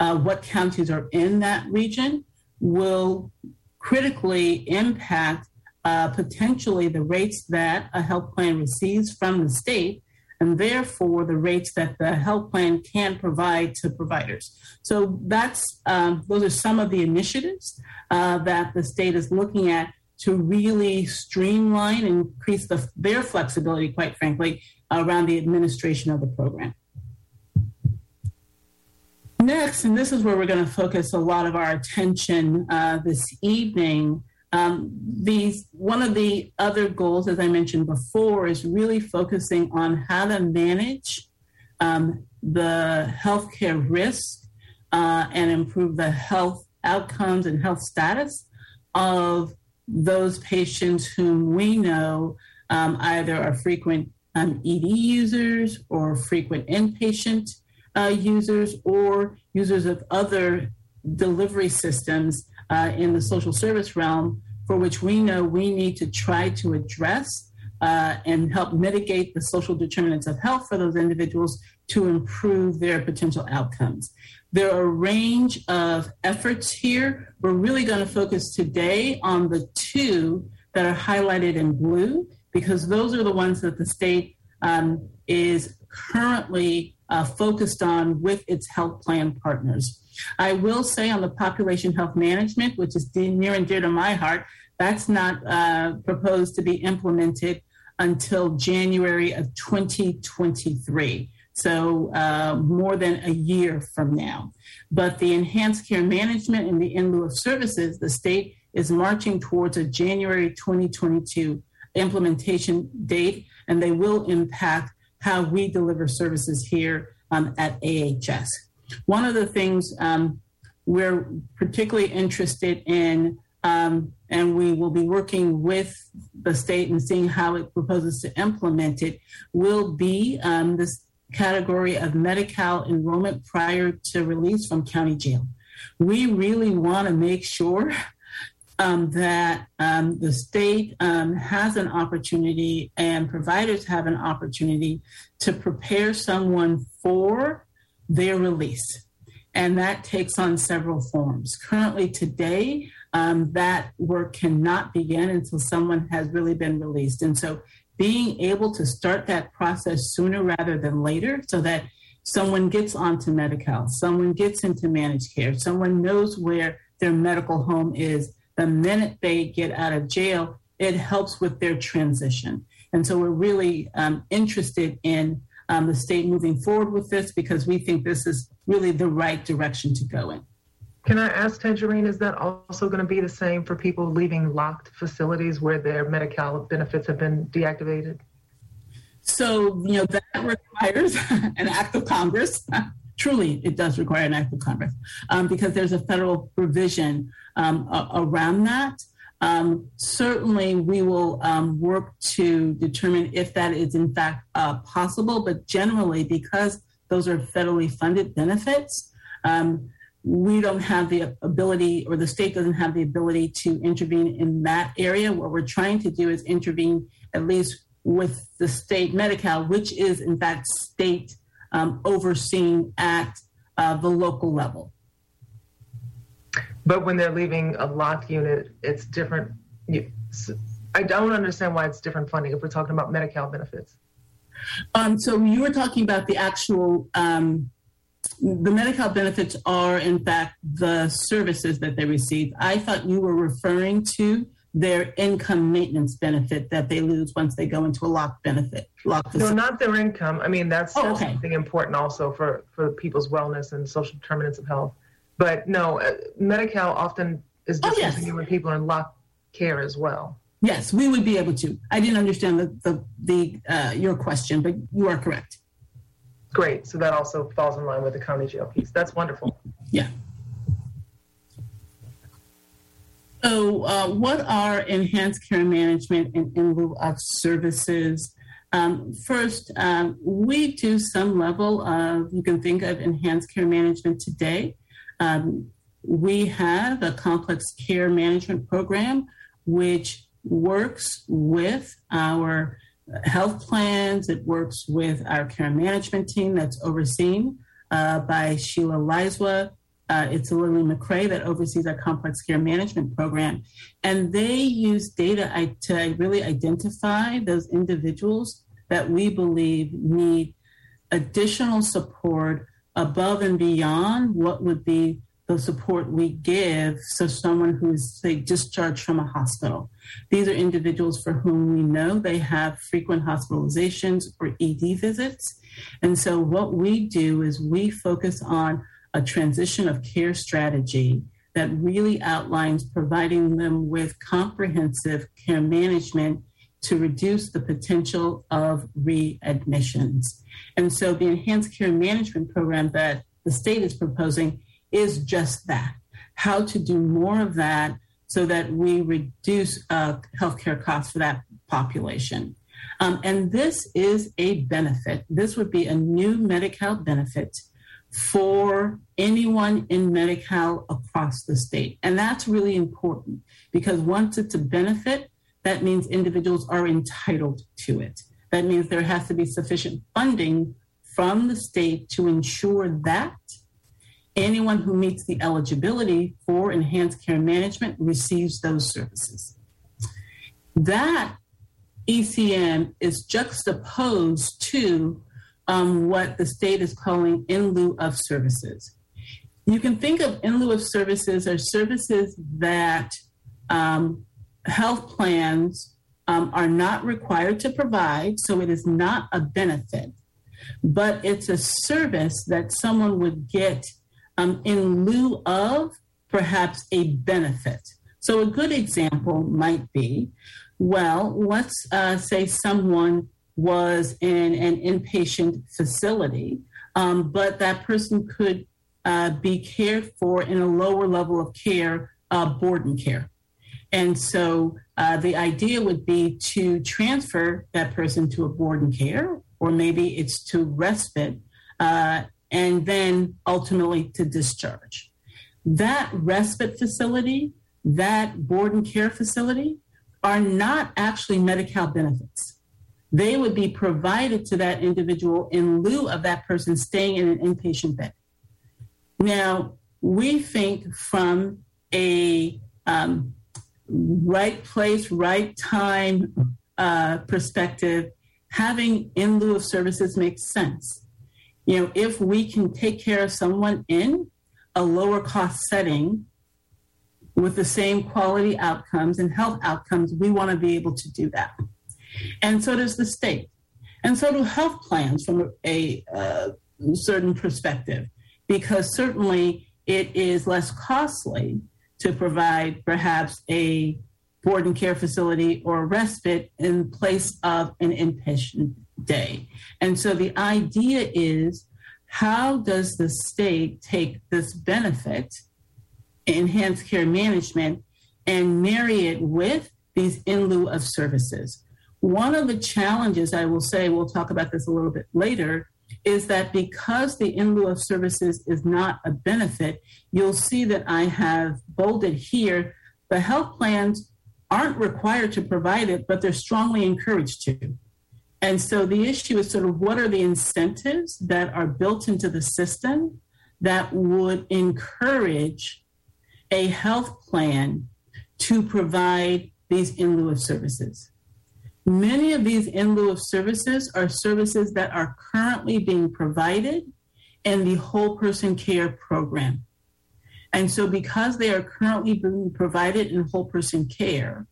uh, what counties are in that region, will critically impact uh, potentially the rates that a health plan receives from the state and therefore the rates that the health plan can provide to providers. So that's um, those are some of the initiatives uh, that the state is looking at to really streamline and increase the, their flexibility, quite frankly, around the administration of the program. Next, and this is where we're going to focus a lot of our attention uh, this evening. Um, these one of the other goals, as I mentioned before, is really focusing on how to manage um, the healthcare risk uh, and improve the health outcomes and health status of those patients whom we know um, either are frequent um, ED users or frequent inpatient uh, users or users of other delivery systems uh, in the social service realm for which we know we need to try to address uh, and help mitigate the social determinants of health for those individuals to improve their potential outcomes. There are a range of efforts here. We're really going to focus today on the two that are highlighted in blue because those are the ones that the state um, is currently uh, focused on with its health plan partners. I will say on the population health management, which is near and dear to my heart, that's not uh, proposed to be implemented until January of 2023. So, uh, more than a year from now. But the enhanced care management and the in lieu of services, the state is marching towards a January 2022 implementation date, and they will impact how we deliver services here um, at AHS. One of the things um, we're particularly interested in, um, and we will be working with the state and seeing how it proposes to implement it, will be um, this category of Medi-Cal enrollment prior to release from county jail. We really want to make sure um, that um, the state um, has an opportunity and providers have an opportunity to prepare someone for their release. And that takes on several forms. Currently, today, um, that work cannot begin until someone has really been released. And so, being able to start that process sooner rather than later so that someone gets onto Medi-Cal, someone gets into managed care, someone knows where their medical home is the minute they get out of jail, it helps with their transition. And so we're really um, interested in um, the state moving forward with this because we think this is really the right direction to go in. Can I ask Tangerine, is that also going to be the same for people leaving locked facilities where their Medi-Cal benefits have been deactivated? So, you know, that requires an act of Congress. Truly, it does require an act of Congress um, because there's a federal provision um, around that. Um, certainly, we will um, work to determine if that is in fact uh, possible, but generally, because those are federally funded benefits, um, we don't have the ability, or the state doesn't have the ability to intervene in that area. What we're trying to do is intervene at least with the state Medi-Cal, which is in fact state um, overseen at uh, the local level. But when they're leaving a locked unit, it's different. I don't understand why it's different funding if we're talking about Medi-Cal benefits. Um, so you were talking about the actual, um, the Medi-Cal benefits are in fact the services that they receive. I thought you were referring to their income maintenance benefit that they lose once they go into a locked benefit. Locked no, not their income. I mean, that's, oh, okay. something important also for, for people's wellness and social determinants of health. But no, uh, Medi-Cal often is Oh, yes. when people are in locked care as well. Yes, we would be able to. I didn't understand the the, the uh, your question, but you are correct. Great. So that also falls in line with the county jail piece. That's wonderful. Yeah. So, uh, what are enhanced care management and in lieu of services? Um, first, um, we do some level of, you can think of enhanced care management today. Um, we have a complex care management program which works with our health plans, it works with our care management team that's overseen uh, by Sheila Liswa. Uh, it's Lily McCrae that oversees our complex care management program. And they use data to really identify those individuals that we believe need additional support above and beyond what would be the support we give so someone who's say discharged from a hospital these are individuals for whom we know they have frequent hospitalizations or ed visits and so what we do is we focus on a transition of care strategy that really outlines providing them with comprehensive care management to reduce the potential of readmissions. And so the enhanced care management program that the state is proposing is just that how to do more of that so that we reduce uh, healthcare costs for that population. Um, and this is a benefit. This would be a new Medi-Cal benefit for anyone in Medi-Cal across the state. And that's really important because once it's a benefit, that means individuals are entitled to it. That means there has to be sufficient funding from the state to ensure that anyone who meets the eligibility for enhanced care management receives those services. That ECM is juxtaposed to um, what the state is calling in lieu of services. You can think of in lieu of services as services that um, health plans um, are not required to provide, so it is not a benefit, but it's a service that someone would get um, in lieu of perhaps a benefit. So, a good example might be well, let's uh, say someone was in an inpatient facility, um, but that person could uh, be cared for in a lower level of care, uh, board and care. And so uh, the idea would be to transfer that person to a board and care, or maybe it's to respite, uh, and then ultimately to discharge. That respite facility, that board and care facility, are not actually Medi-Cal benefits they would be provided to that individual in lieu of that person staying in an inpatient bed. Now, we think from a um, right place, right time uh, perspective, having in lieu of services makes sense. You know, if we can take care of someone in a lower cost setting with the same quality outcomes and health outcomes, we want to be able to do that. And so does the state. And so do health plans from a, uh, certain perspective, because certainly it is less costly to provide perhaps a board and care facility or respite in place of an inpatient day. And so the idea is how does the state take this benefit, enhanced care management, and marry it with these in lieu of services? One of the challenges, I will say, we'll talk about this a little bit later, is that because the in lieu of services is not a benefit, you'll see that I have bolded here the health plans aren't required to provide it, but they're strongly encouraged to. And so the issue is sort of what are the incentives that are built into the system that would encourage a health plan to provide these in lieu of services? Many of these in lieu of services are services that are currently being provided in the whole person care program. And so, because they are currently being provided in whole person care,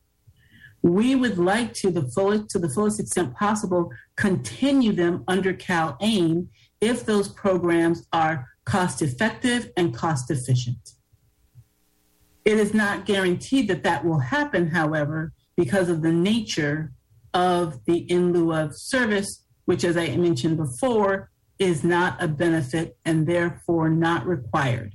we would like to the fullest to the fullest extent possible continue them under CalAIM if those programs are cost effective and cost efficient. It is not guaranteed that that will happen, however, because of the nature of the in lieu of service, which, as I mentioned before, is not a benefit and therefore not required.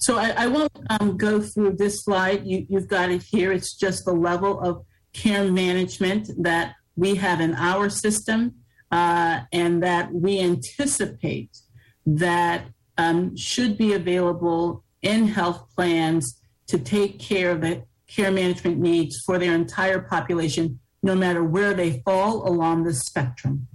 So I, I won't um, go through this slide. You, you've got it here. It's just the level of care management that we have in our system uh, and that we anticipate that um, should be available in health plans to take care of the care management needs for their entire population, no matter where they fall along the spectrum.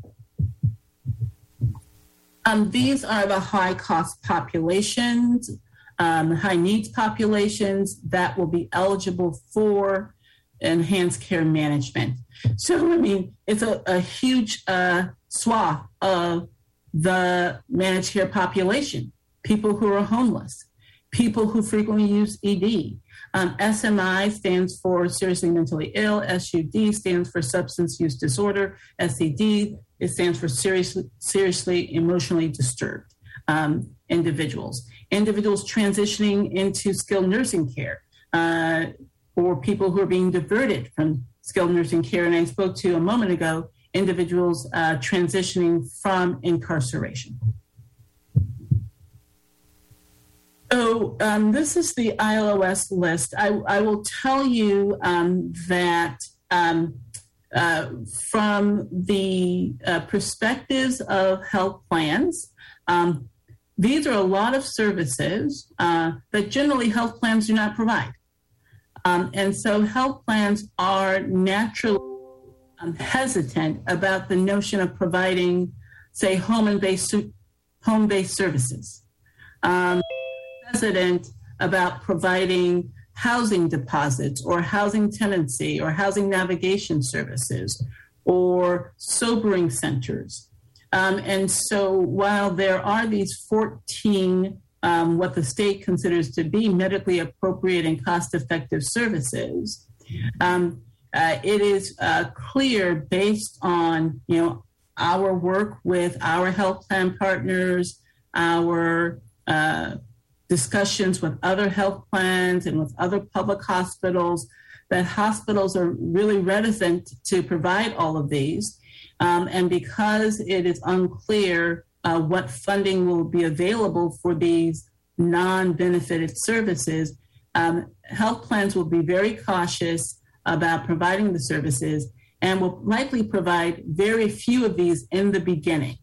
Um, these are the high cost populations, um, high needs populations that will be eligible for enhanced care management. So, I mean, it's a, a huge uh, swath of the managed care population people who are homeless, people who frequently use ED. Um, SMI stands for seriously mentally ill. SUD stands for substance use disorder. SED it stands for seriously seriously emotionally disturbed um, individuals. Individuals transitioning into skilled nursing care, uh, or people who are being diverted from skilled nursing care. And I spoke to a moment ago individuals uh, transitioning from incarceration. So um, this is the ILOS list. I, I will tell you um, that um, uh, from the uh, perspectives of health plans, um, these are a lot of services uh, that generally health plans do not provide. Um, and so health plans are naturally um, hesitant about the notion of providing, say, home-based home-based services. Hesitant about providing housing deposits or housing tenancy or housing navigation services or sobering centers. Um, and so while there are these 14, um, what the state considers to be medically appropriate and cost effective services, um, uh, it is uh, clear based on you know our work with our health plan partners, our uh, discussions with other health plans and with other public hospitals that hospitals are really reticent to provide all of these. Um, and because it is unclear uh, what funding will be available for these non benefited services, um, health plans will be very cautious about providing the services and will likely provide very few of these in the beginning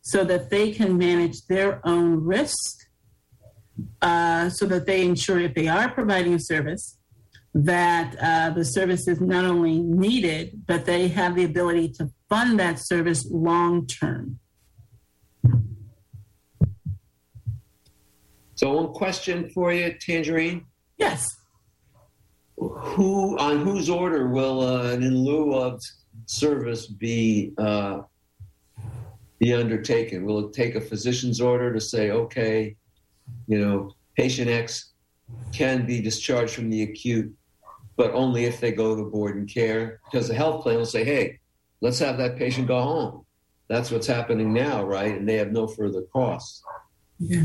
so that they can manage their own risk uh, so that they ensure if they are providing a service, that uh, the service is not only needed, but they have the ability to fund that service long term. So, one question for you, Tangerine. Yes. Who on whose order will uh, an in lieu of service be uh, be undertaken? Will it take a physician's order to say, okay, you know, patient X can be discharged from the acute, but only if they go to board and care, because the health plan will say, hey, let's have that patient go home. That's what's happening now, right? And they have no further costs. Yeah,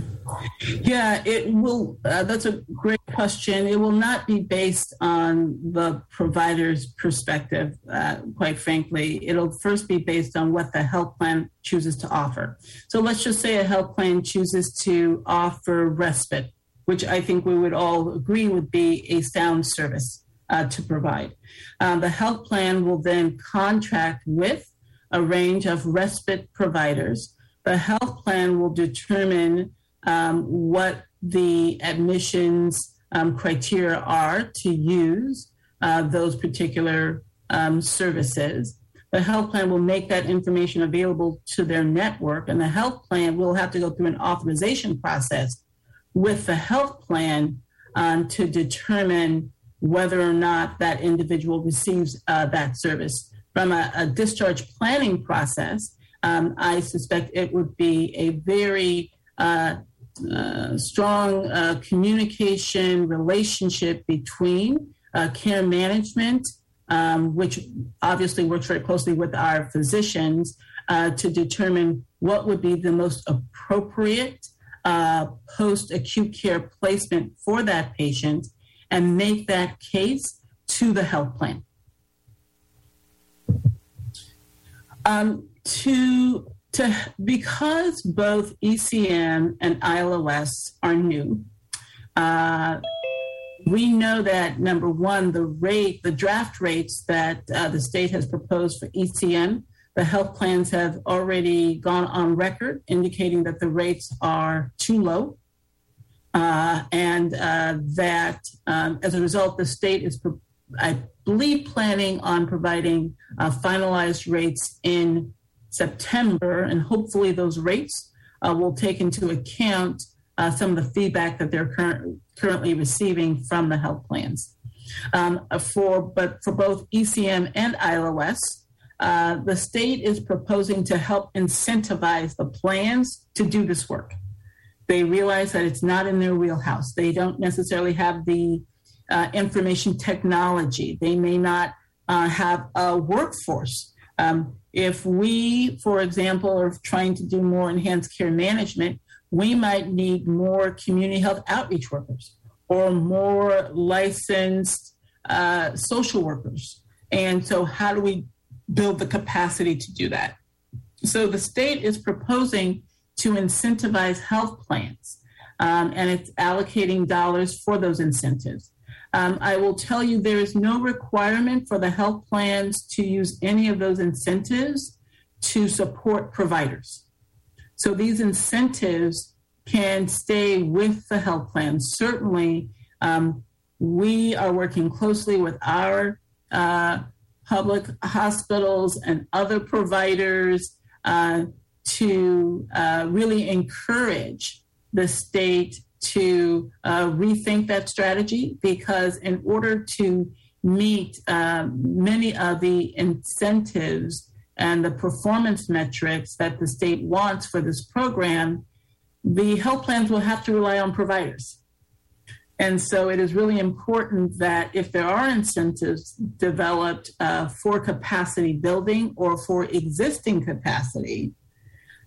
yeah. It will. Uh, that's a great question. It will not be based on the provider's perspective. Uh, quite frankly, it'll first be based on what the health plan chooses to offer. So let's just say a health plan chooses to offer respite, which I think we would all agree would be a sound service uh, to provide. Uh, the health plan will then contract with a range of respite providers the health plan will determine um, what the admissions um, criteria are to use uh, those particular um, services. The health plan will make that information available to their network, and the health plan will have to go through an authorization process with the health plan um, to determine whether or not that individual receives uh, that service. From a, a discharge planning process, um, I suspect it would be a very uh, uh, strong uh, communication relationship between uh, care management, um, which obviously works very closely with our physicians, uh, to determine what would be the most appropriate uh, post acute care placement for that patient and make that case to the health plan. Um, to to because both ECM and ILOS are new. Uh, we know that number one, the rate, the draft rates that uh, the state has proposed for ECM, the health plans have already gone on record indicating that the rates are too low. Uh, and uh, that um, as a result, the state is, I believe, planning on providing uh, finalized rates in September, and hopefully those rates uh, will take into account uh, some of the feedback that they're current, currently receiving from the health plans. Um, for but for both ECM and ILOS, uh, the state is proposing to help incentivize the plans to do this work. They realize that it's not in their wheelhouse. They don't necessarily have the uh, information technology. They may not uh, have a workforce. Um, if we, for example, are trying to do more enhanced care management, we might need more community health outreach workers or more licensed uh, social workers. And so, how do we build the capacity to do that? So, the state is proposing to incentivize health plans, um, and it's allocating dollars for those incentives. Um, I will tell you there is no requirement for the health plans to use any of those incentives to support providers. So these incentives can stay with the health plan. Certainly, um, we are working closely with our uh, public hospitals and other providers uh, to uh, really encourage the state to uh, rethink that strategy because, in order to meet uh, many of the incentives and the performance metrics that the state wants for this program, the health plans will have to rely on providers. And so it is really important that if there are incentives developed uh, for capacity building or for existing capacity,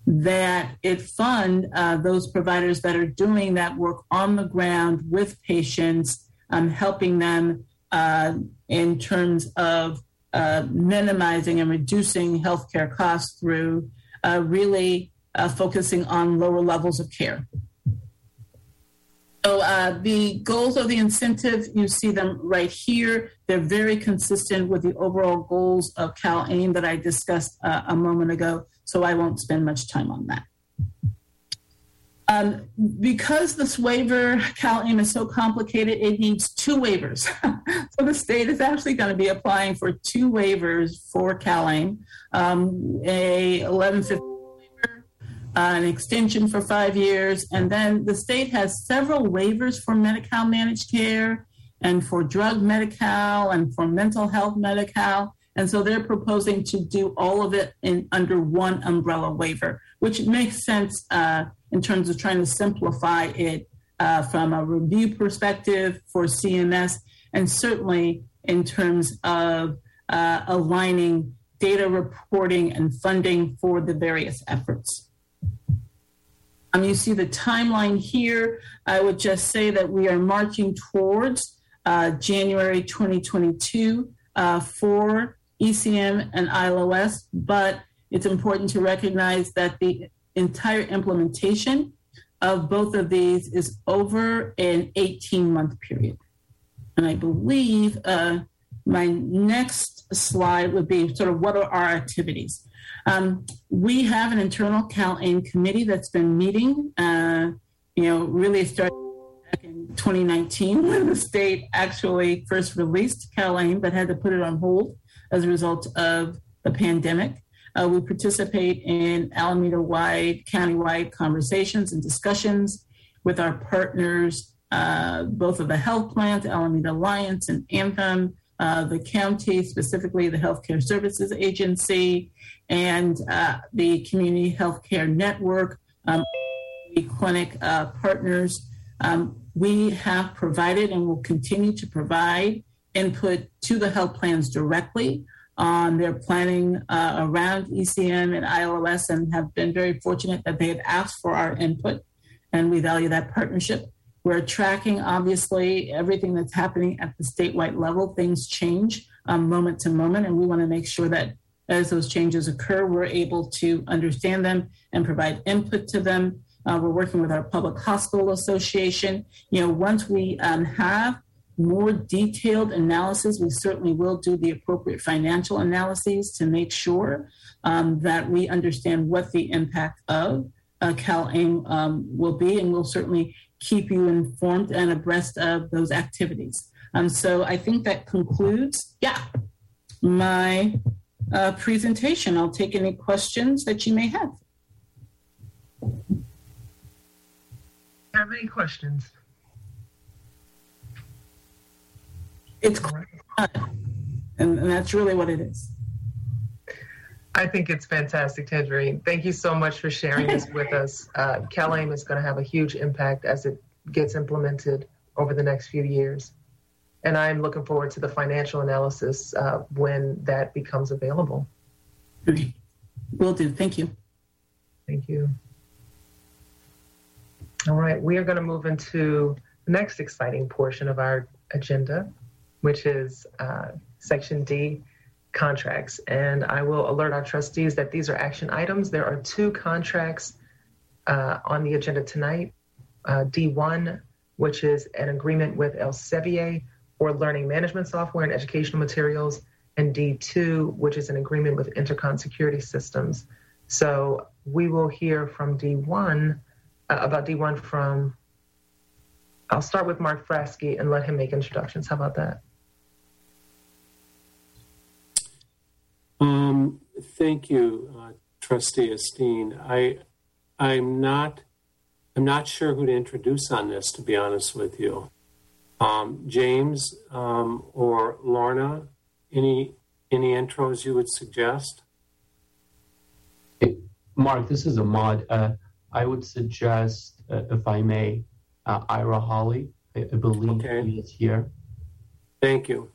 that it fund uh, those providers that are doing that work on the ground with patients, um, helping them uh, in terms of uh, minimizing and reducing healthcare costs through uh, really uh, focusing on lower levels of care. So uh, the goals of the incentive, you see them right here. They're very consistent with the overall goals of CalAIM that I discussed a moment ago so I won't spend much time on that. Um, because this waiver, CalAIM is so complicated, it needs two waivers. so the state is actually going to be applying for two waivers for CalAIM, um, a 1115 waiver, uh, an extension for five years, and then the state has several waivers for Medi-Cal managed care and for drug Medi-Cal and for mental health Medi-Cal. And so they're proposing to do all of it in under one umbrella waiver, which makes sense uh, in terms of trying to simplify it uh, from a review perspective for CMS, and certainly in terms of uh, aligning data reporting and funding for the various efforts. Um, you see the timeline here. I would just say that we are marching towards uh, January 2022 uh, for ECM and ILOS, but it's important to recognize that the entire implementation of both of these is over an 18 month period. And I believe uh, my next slide would be sort of what are our activities. Um, we have an internal CalAIM committee that's been meeting, uh, you know, really started back in 2019 when the state actually first released CalAIM but had to put it on hold as a result of the pandemic. Uh, we participate in Alameda wide, county wide conversations and discussions with our partners, uh, both of the health plans, Alameda Alliance and Anthem, uh, the county, specifically the Healthcare Services Agency, and uh, the Community Healthcare Network, um, the clinic uh, partners. Um, we have provided and will continue to provide input to the health plans directly on their planning uh, around ECM and ILOS and have been very fortunate that they have asked for our input and we value that partnership. We're tracking, obviously, everything that's happening at the statewide level. Things change um, moment to moment, and we want to make sure that as those changes occur, we're able to understand them and provide input to them. Uh, we're working with our Public Hospital Association. You know, once we um, have more detailed analysis. We certainly will do the appropriate financial analyses to make sure um, that we understand what the impact of uh, CalAIM um, will be, and we'll certainly keep you informed and abreast of those activities. Um, so I think that concludes, yeah, my uh, presentation. I'll take any questions that you may have. Have any questions? It's and, and that's really what it is. I think it's fantastic, Tangerine. Thank you so much for sharing this with us. Uh, CalAIM is going to have a huge impact as it gets implemented over the next few years. And I'm looking forward to the financial analysis uh, when that becomes available. Okay. Will do. Thank you. Thank you. All right, we are going to move into the next exciting portion of our agenda, which is uh, Section D contracts. And I will alert our trustees that these are action items. There are two contracts uh, on the agenda tonight uh, D1, which is an agreement with Elsevier for learning management software and educational materials, and D2, which is an agreement with Intercon Security Systems. So we will hear from D1 uh, about D1 from, I'll start with Mark Fratzke and let him make introductions. How about that? Um, thank you, uh, Trustee Esteen. I, I'm not, I'm not sure who to introduce on this, to be honest with you. Um, James um, or Lorna, any any intros you would suggest? Hey, Mark, this is Ahmad. Uh, I would suggest, uh, if I may, uh, Ira Holly. I, I believe Okay. he is here. Thank you.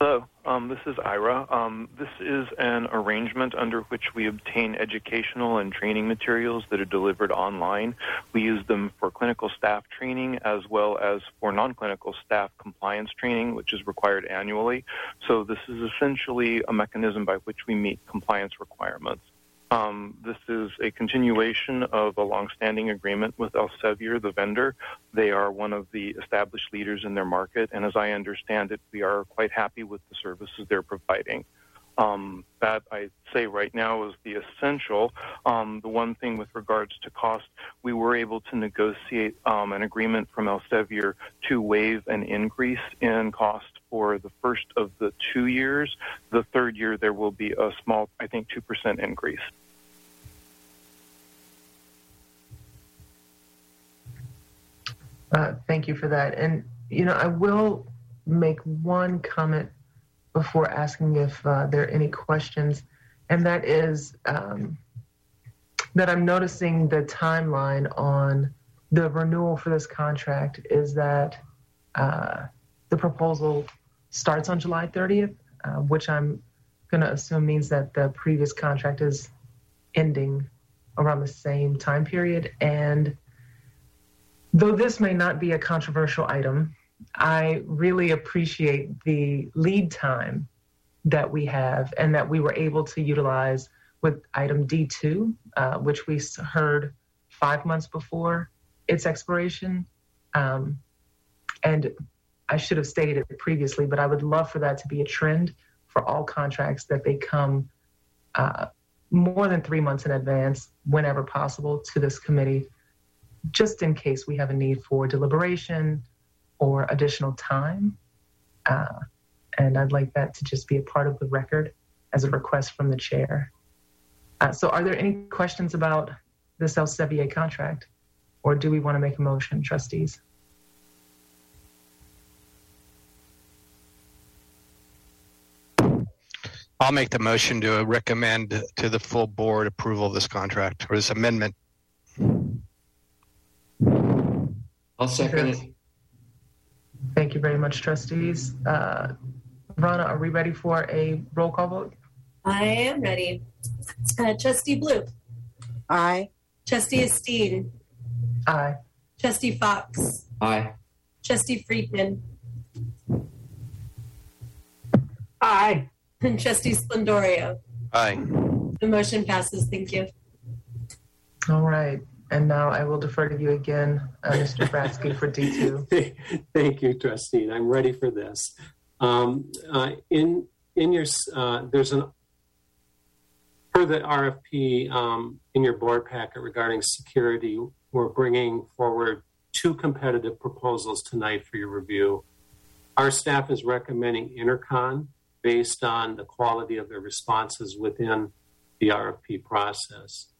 Hello, um, this is Ira. Um, this is an arrangement under which we obtain educational and training materials that are delivered online. We use them for clinical staff training as well as for non clinical staff compliance training, which is required annually. So, this is essentially a mechanism by which we meet compliance requirements. Um, this is a continuation of a longstanding agreement with Elsevier, the vendor. They are one of the established leaders in their market, and as I understand it, we are quite happy with the services they're providing. Um, that I say right now is the essential. Um, the one thing with regards to cost, we were able to negotiate um, an agreement from Elsevier to waive an increase in cost for the first of the two years. The third year, there will be a small, I think, 2% increase. Uh, thank you for that. And, you know, I will make one comment before asking if uh, there are any questions, and that is um, that I'm noticing the timeline on the renewal for this contract is that uh, the proposal starts on July 30th, uh, which I'm going to assume means that the previous contract is ending around the same time period. And though this may not be a controversial item, I really appreciate the lead time that we have and that we were able to utilize with item D2, uh, which we heard five months before its expiration. Um, and I should have stated it previously, but I would love for that to be a trend for all contracts that they come uh, more than three months in advance, whenever possible, to this committee, just in case we have a need for deliberation or additional time. Uh, and I'd like that to just be a part of the record as a request from the chair. Uh, so, are there any questions about this Elsevier contract, or do we want to make a motion, trustees? I'll make the motion to recommend to the full board approval of this contract or this amendment. I'll second it. Thank you very much, trustees. Uh, Rana, are we ready for a roll call vote? I am ready. Uh, Trustee Blue, Aye. Trustee Esteen, Aye. Trustee Fox, Aye. Trustee Friedman, Aye. And Trustee Splendorio. Aye. The motion passes. Thank you. All right. And now I will defer to you again, uh, Mr. Fratzke, for D2. Thank you, Trustine. I'm ready for this. Um, uh, in in your uh, there's an per the RFP um, in your board packet regarding security. We're bringing forward two competitive proposals tonight for your review. Our staff is recommending Intercon based on the quality of their responses within the RFP process.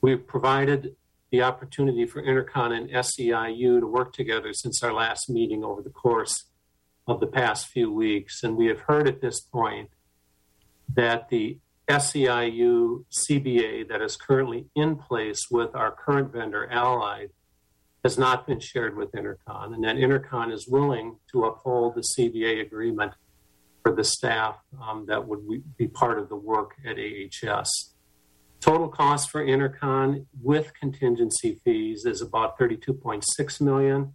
We've provided the opportunity for Intercon and SEIU to work together since our last meeting over the course of the past few weeks. And we have heard at this point that the SEIU CBA that is currently in place with our current vendor, Allied, has not been shared with Intercon, and that Intercon is willing to uphold the CBA agreement for the staff um, that would be part of the work at AHS. Total cost for Intercon with contingency fees is about 32.6 million,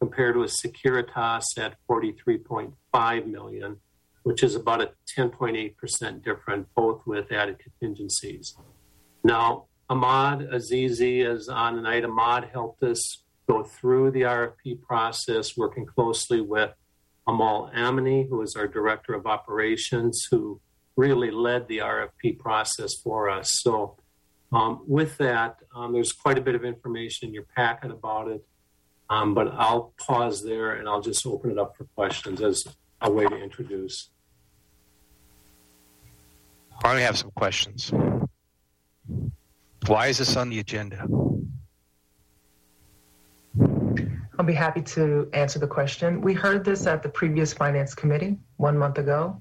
compared with Securitas at 43.5 million, which is about a 10.8% difference, both with added contingencies. Now, Ahmad Azizi is on tonight. Ahmad helped us go through the RFP process, working closely with Amal Amini, who is our director of operations, who really led the RFP process for us. So, um, with that, um, there's quite a bit of information in your packet about it, um, but I'll pause there and I'll just open it up for questions as a way to introduce. I have some questions. Why is this on the agenda? I'll be happy to answer the question. We heard this at the previous Finance Committee one month ago,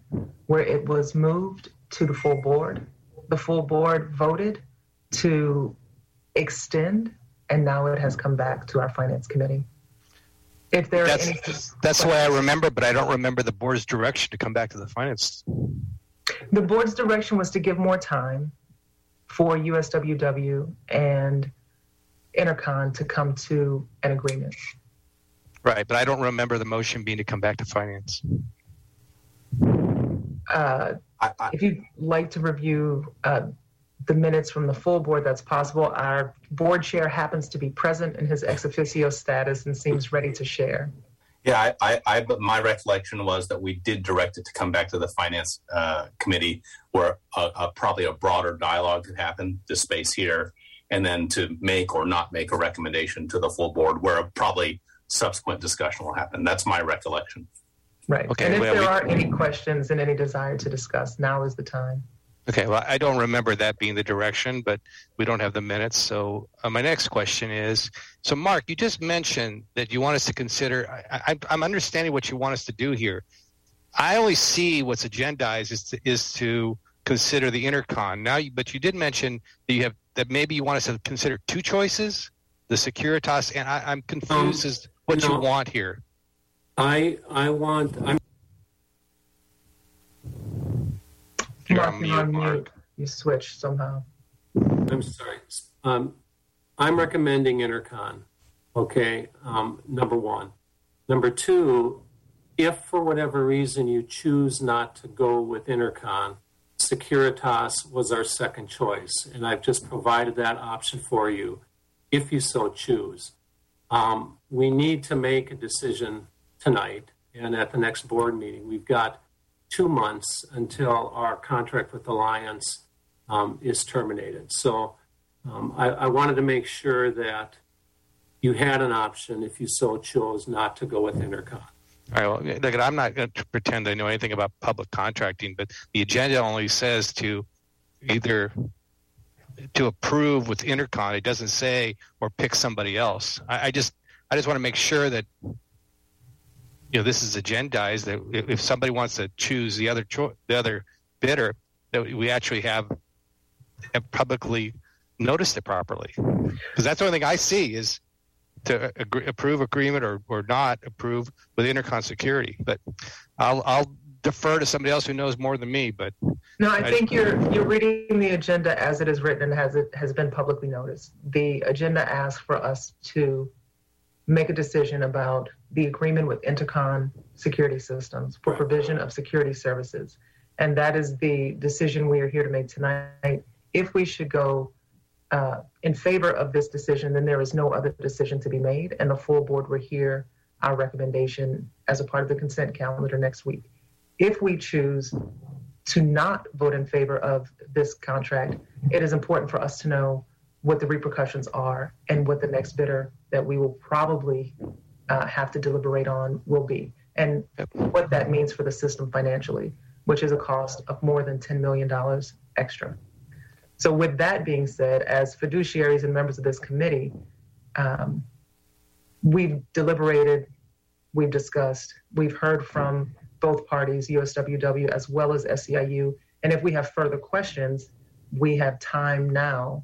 where it was moved to the full board. The full board voted to extend, and now it has come back to our Finance Committee. If there that's, are any, that's the way I remember, but I don't remember the board's direction to come back to the finance. The board's direction was to give more time for USWW and Intercon to come to an agreement. Right, but I don't remember the motion being to come back to finance. Uh, I, I, if you'd like to review uh, the minutes from the full board, that's possible. Our board chair happens to be present in his ex officio status and seems ready to share. yeah, I, I, I, but my recollection was that we did direct it to come back to the finance uh, committee, where a, a, probably a broader dialogue could happen. This space here, and then to make or not make a recommendation to the full board, where probably subsequent discussion will happen. That's my recollection. Right. Okay, and if well, there we- are any questions and any desire to discuss, now is the time. Okay, well, I don't remember that being the direction, but we don't have the minutes. So uh, my next question is, so Mark, you just mentioned that you want us to consider. I, I, I'm understanding what you want us to do here. I only see what's agendized is to, is to consider the intercon now, but you did mention that you have that maybe you want us to consider two choices, the Securitas, and I, I'm confused as to what you no. want here. I I want I'm You're Mark, on you're on mute, Mark. You switched somehow. I'm sorry. Um, I'm recommending Intercon. Okay, um, number one. Number two, if for whatever reason you choose not to go with Intercon, Securitas was our second choice, and I've just provided that option for you, if you so choose. Um, we need to make a decision tonight and at the next board meeting. We've got two months until our contract with Alliance um, is terminated. So um, I, I wanted to make sure that you had an option if you so chose not to go with Intercon. All right. Well, I'm not going to pretend I know anything about public contracting, but the agenda only says to either to approve with Intercon. It doesn't say or pick somebody else. I, I just I just want to make sure that you know this is agendized. That if, somebody wants to choose the other cho- the other bidder, that we actually have, have publicly noticed it properly. Because that's the only thing I see is to agree, approve agreement or, or not approve with Intercon security. But I'll I'll defer to somebody else who knows more than me. But No, I I- think you're you're reading the agenda as it is written and has it has been publicly noticed. The agenda asks for us to make a decision about the agreement with Intercon Security Systems for provision of security services. And that is the decision we are here to make tonight. If we should go uh, in favor of this decision, then there is no other decision to be made. And the full board will hear our recommendation as a part of the consent calendar next week. If we choose to not vote in favor of this contract, it is important for us to know what the repercussions are and what the next bidder that we will probably uh, have to deliberate on will be, and what that means for the system financially, which is a cost of more than $10 million extra. So, with that being said, as fiduciaries and members of this committee, um, we've deliberated, we've discussed, we've heard from both parties, USWW as well as SEIU. And if we have further questions, we have time now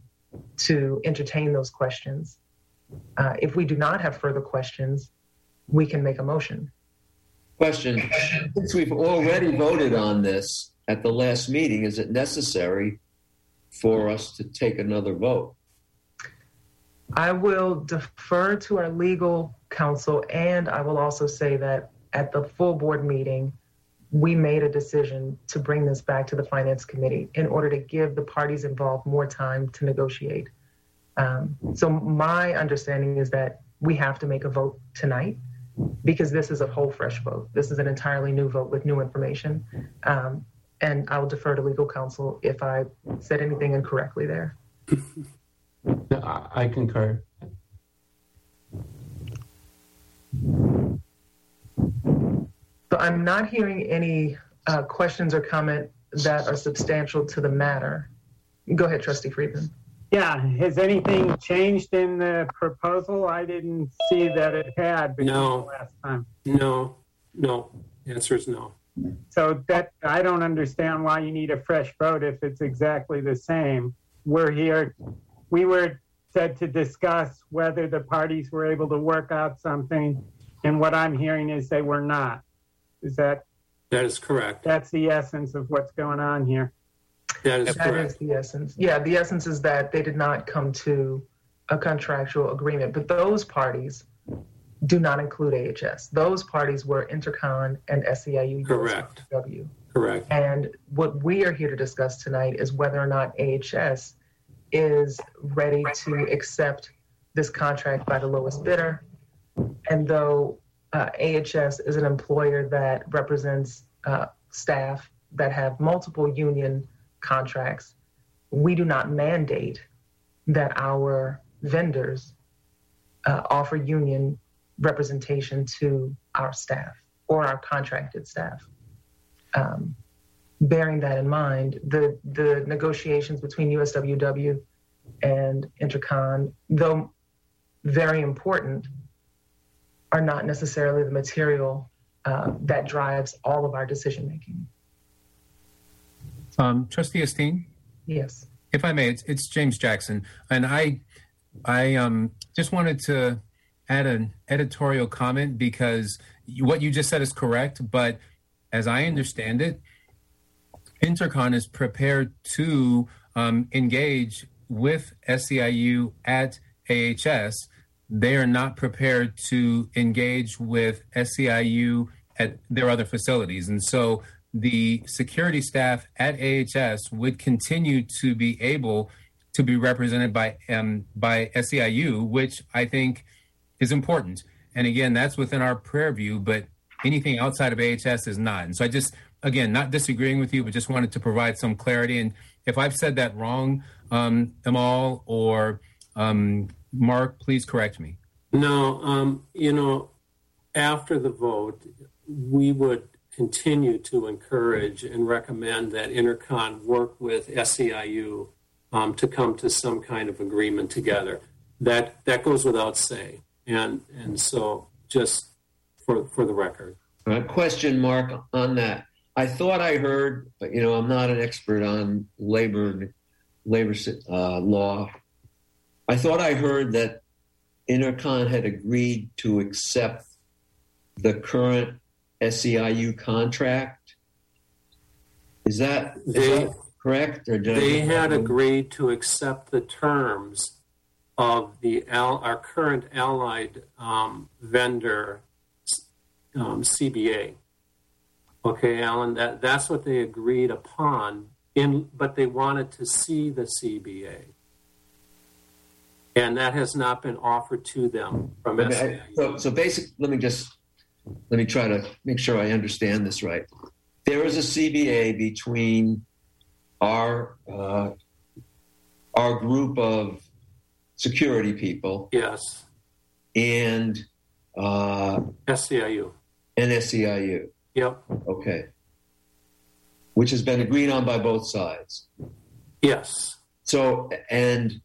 to entertain those questions. Uh, if we do not have further questions, we can make a motion. Question. Since we've already voted on this at the last meeting, is it necessary for us to take another vote? I will defer to our legal counsel, and I will also say that at the full board meeting, we made a decision to bring this back to the finance committee in order to give the parties involved more time to negotiate. Um, so my understanding is that we have to make a vote tonight because this is a whole fresh vote. This is an entirely new vote with new information. Um, and I will defer to legal counsel if I said anything incorrectly there. I concur. So I'm not hearing any uh, questions or comment that are substantial to the matter. Go ahead, Trustee Friedman. Yeah, has anything changed in the proposal? I didn't see that it had between No. last time. No, no. Answer is no. So that, I don't understand why you need a fresh vote if it's exactly the same. We're here, we were said to discuss whether the parties were able to work out something, and what I'm hearing is they were not. Is that, That is correct. that's the essence of what's going on here? That is That is correct. the essence. Yeah, the essence is that they did not come to a contractual agreement, but those parties do not include AHS. Those parties were Intercon and SEIU. Correct. USW. Correct. And what we are here to discuss tonight is whether or not AHS is ready to accept this contract by the lowest bidder. And though uh, AHS is an employer that represents uh, staff that have multiple union contracts, we do not mandate that our vendors uh, offer union representation to our staff or our contracted staff. Um, bearing that in mind, the, the negotiations between USWW and Intercon, though very important, are not necessarily the material uh, that drives all of our decision making. Um, Trustee Esteen, Yes. if I may, it's, it's James Jackson, and I, I um, just wanted to add an editorial comment because you, what you just said is correct, but as I understand it, Intercon is prepared to um, engage with SEIU at AHS. They are not prepared to engage with SEIU at their other facilities. And so the security staff at AHS would continue to be able to be represented by um, by SEIU, which I think is important. And again, that's within our prayer view, but anything outside of AHS is not. And so I just, again, not disagreeing with you, but just wanted to provide some clarity. And if I've said that wrong, um, Amal or um, Mark, please correct me. No, um, you know, after the vote, we would continue to encourage and recommend that Intercon work with SEIU um, to come to some kind of agreement together. That that goes without saying, and and so just for for the record. Uh, question mark on that. I thought I heard, but you know, I'm not an expert on labor labor uh, law. I thought I heard that Intercon had agreed to accept the current SEIU contract. Is that, is They- that correct? Or did They had agreed to accept the terms of the al- our current allied um, vendor um, CBA. Okay, Alan, that, that's what they agreed upon. In but they wanted to see the CBA, and that has not been offered to them from So, so basic, let me just, let me try to make sure I understand this right. There is a CBA between our, uh, our group of security people Yes, and, uh, SEIU. and SEIU. Yep. Okay. Which has been agreed on by both sides. Yes. So, and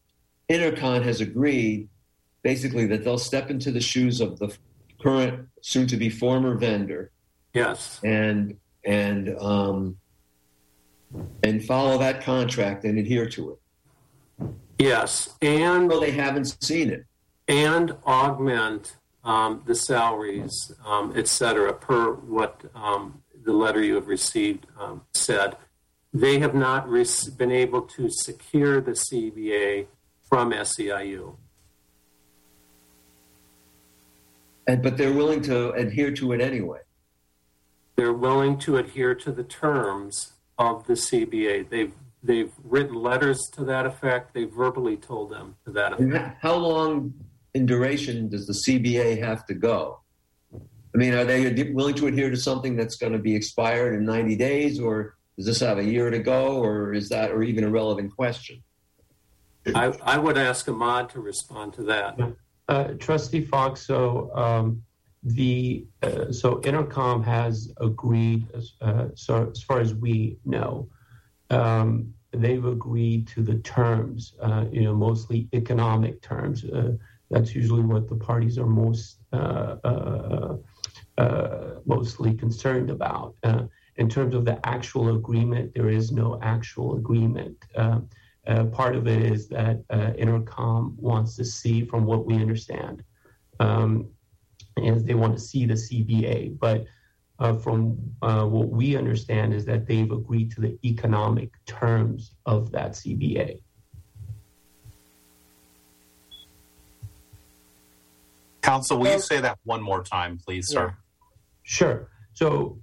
Intercon has agreed basically that they'll step into the shoes of the current, soon to be former vendor Yes. and, and, um, and follow that contract and adhere to it. Yes. And Well, they haven't seen it. and augment um, the salaries, um, et cetera, per what um, the letter you have received um, said. They have not rec- been able to secure the CBA from SEIU. And, but they're willing to adhere to it anyway. They're willing to adhere to the terms of the CBA. They've they've written letters to that effect. They've verbally told them to that effect. And how long in duration does the CBA have to go? I mean, are they willing to adhere to something that's going to be expired in 90 days, or does this have a year to go, or is that, or even a relevant question? I, I would ask Ahmad to respond to that. Uh, Trustee Fox, so um, the uh, so Intercon has agreed, uh, so as far as we know, um, they've agreed to the terms, uh, you know, mostly economic terms. Uh, that's usually what the parties are most uh, uh, mostly concerned about. In terms of the actual agreement, there is no actual agreement. Uh, part of it is that uh, Intercon wants to see, from what we understand, um, is they want to see the CBA. But uh, from uh, what we understand is that they've agreed to the economic terms of that CBA. Council, will you say that one more time, please, sir? Sure. So,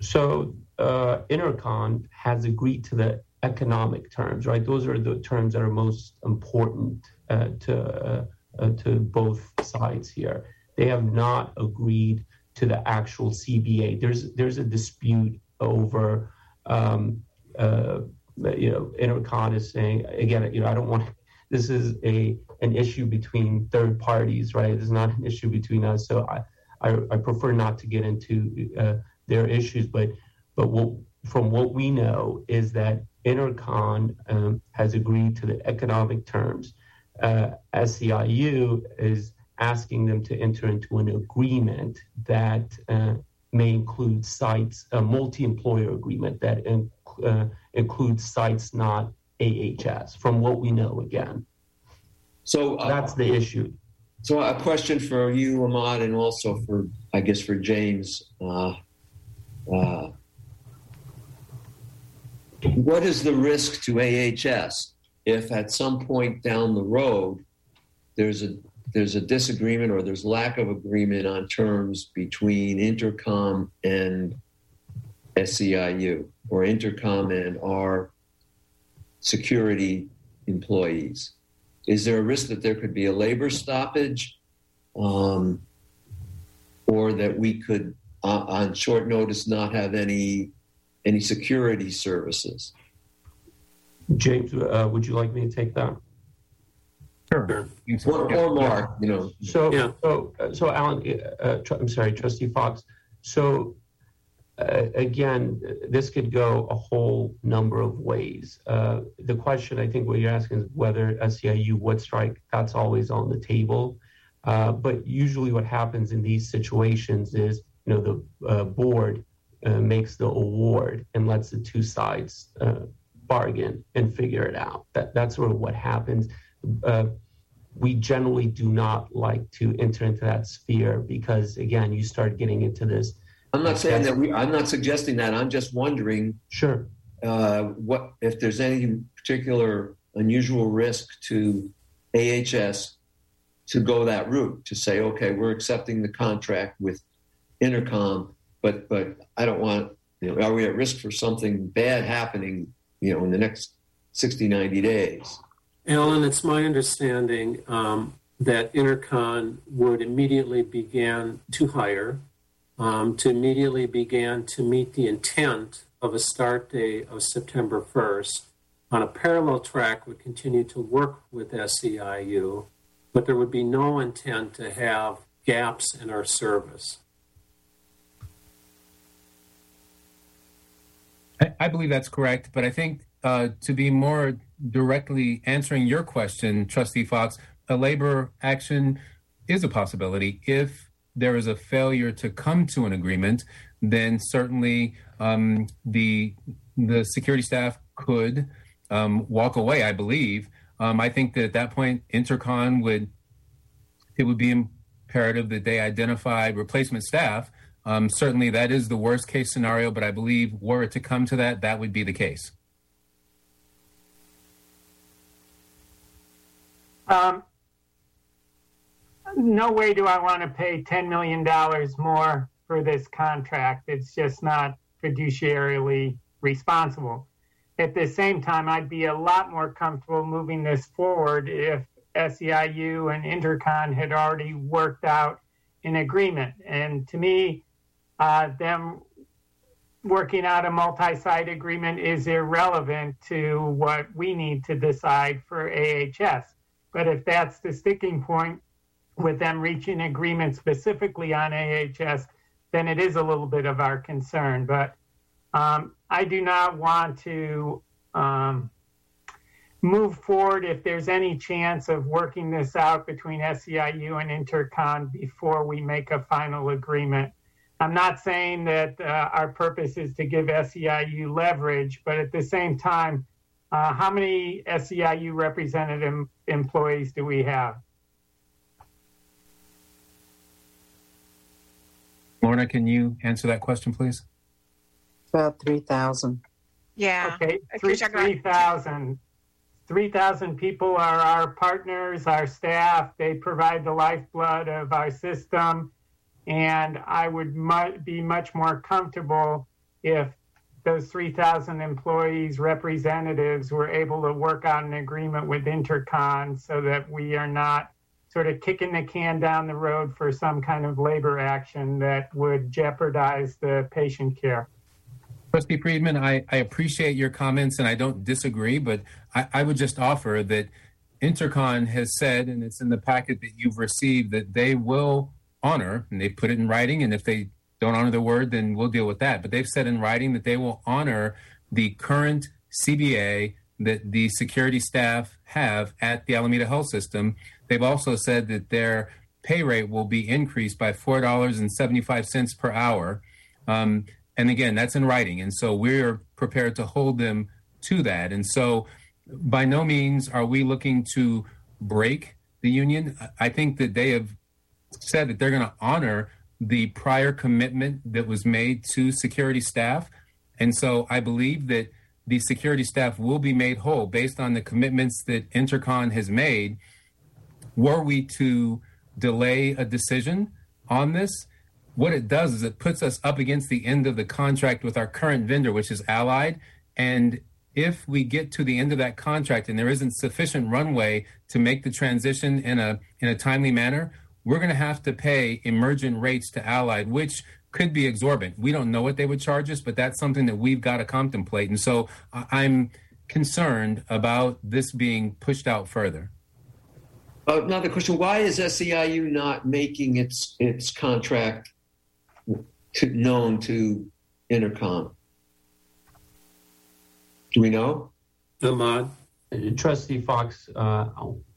so uh, Intercon has agreed to the economic terms, right? Those are the terms that are most important uh, to uh, uh, to both sides here. They have not agreed to the actual CBA. There's there's a dispute over, um, uh, you know, Intercon is saying again, you know, I don't want. This is a an issue between third parties, right? It's not an issue between us. So I I, I prefer not to get into uh, their issues, but but what, from what we know is that Intercon um, has agreed to the economic terms. Uh, SEIU is asking them to enter into an agreement that uh, may include sites, a multi-employer agreement that in, uh, includes sites not AHS. From what we know, again, So uh, that's the issue. So a question for you, Ahmad, and also for, I guess, for James. What is the risk to AHS if at some point down the road there's a there's a disagreement or there's lack of agreement on terms between Intercon and SEIU or Intercon and our security employees? Is there a risk that there could be a labor stoppage, um, or that we could, uh, on short notice, not have any any security services? James, uh, would you like me to take that? Sure. Or, or Mark, you know. So, Yeah. so, uh, so Alan, uh, tr- I'm sorry, Trustee Fox. So, uh, again, this could go a whole number of ways. Uh, the question I think what you're asking is whether SEIU would strike. That's always on the table. Uh, but usually, what happens in these situations is, you know, the uh, board uh, makes the award and lets the two sides uh, bargain and figure it out. That that's sort of what happens. Uh, we generally do not like to enter into that sphere because, again, you start getting into this. I'm not saying that we. I'm not suggesting that. I'm just wondering Sure. uh, what if there's any particular unusual risk to AHS to go that route to say, okay, we're accepting the contract with Intercon, but but I don't want. You know, are we at risk for something bad happening? You know, in the next 60, 90 days. Alan, it's my understanding um, that Intercon would immediately begin to hire, um, to immediately begin to meet the intent of a start date of September 1st. On a parallel track, would continue to work with SEIU, but there would be no intent to have gaps in our service. I, believe that's correct, but I think uh, to be more directly answering your question, Trustee Fox, a labor action is a possibility. If there is a failure to come to an agreement, then certainly um, the the security staff could um, walk away. I believe. Um, I think that at that point, Intercon would it would be imperative that they identified replacement staff. Um, certainly, that is the worst case scenario, but I believe were it to come to that, that would be the case. Um, no way do I want to pay $10 million more for this contract. It's just not fiduciarily responsible. At the same time, I'd be a lot more comfortable moving this forward if SEIU and Intercon had already worked out an agreement. And to me, them working out a multi-site agreement is irrelevant to what we need to decide for AHS. But if that's the sticking point with them reaching agreement specifically on AHS, then it is a little bit of our concern. But um, I do not want to um, move forward if there's any chance of working this out between SEIU and Intercon before we make a final agreement. I'm not saying that uh, our purpose is to give SEIU leverage, but at the same time, uh, how many SEIU representative employees do we have? Lorna, can you answer that question, please? About 3,000. Yeah. Okay, 3,000. 3,000 people are our partners, our staff. They provide the lifeblood of our system. And I would mu- be much more comfortable if those 3,000 employees, representatives were able to work out an agreement with Intercon so that we are not sort of kicking the can down the road for some kind of labor action that would jeopardize the patient care. Trustee Friedman, I, I appreciate your comments and I don't disagree, but I, I would just offer that Intercon has said, and it's in the packet that you've received, that they will honor, and they put it in writing, and if they don't honor the word, then we'll deal with that. But they've said in writing that they will honor the current CBA that the security staff have at the Alameda Health System. They've also said that their pay rate will be increased by $4.75 per hour. Um, and again, that's in writing. And so we're prepared to hold them to that. And so by no means are we looking to break the union. I think that they have said that they're going to honor the prior commitment that was made to security staff. And so I believe that the security staff will be made whole based on the commitments that Intercon has made. Were we to delay a decision on this, what it does is it puts us up against the end of the contract with our current vendor, which is Allied. And if we get to the end of that contract and there isn't sufficient runway to make the transition in a in a timely manner, we're going to have to pay emergent rates to Allied, which could be exorbitant. We don't know what they would charge us, but that's something that we've got to contemplate. And so I'm concerned about this being pushed out further. Uh, another question: Why is SEIU not making its its contract to, known to Intercon? Do we know? Ahmad? Trustee Fox, uh,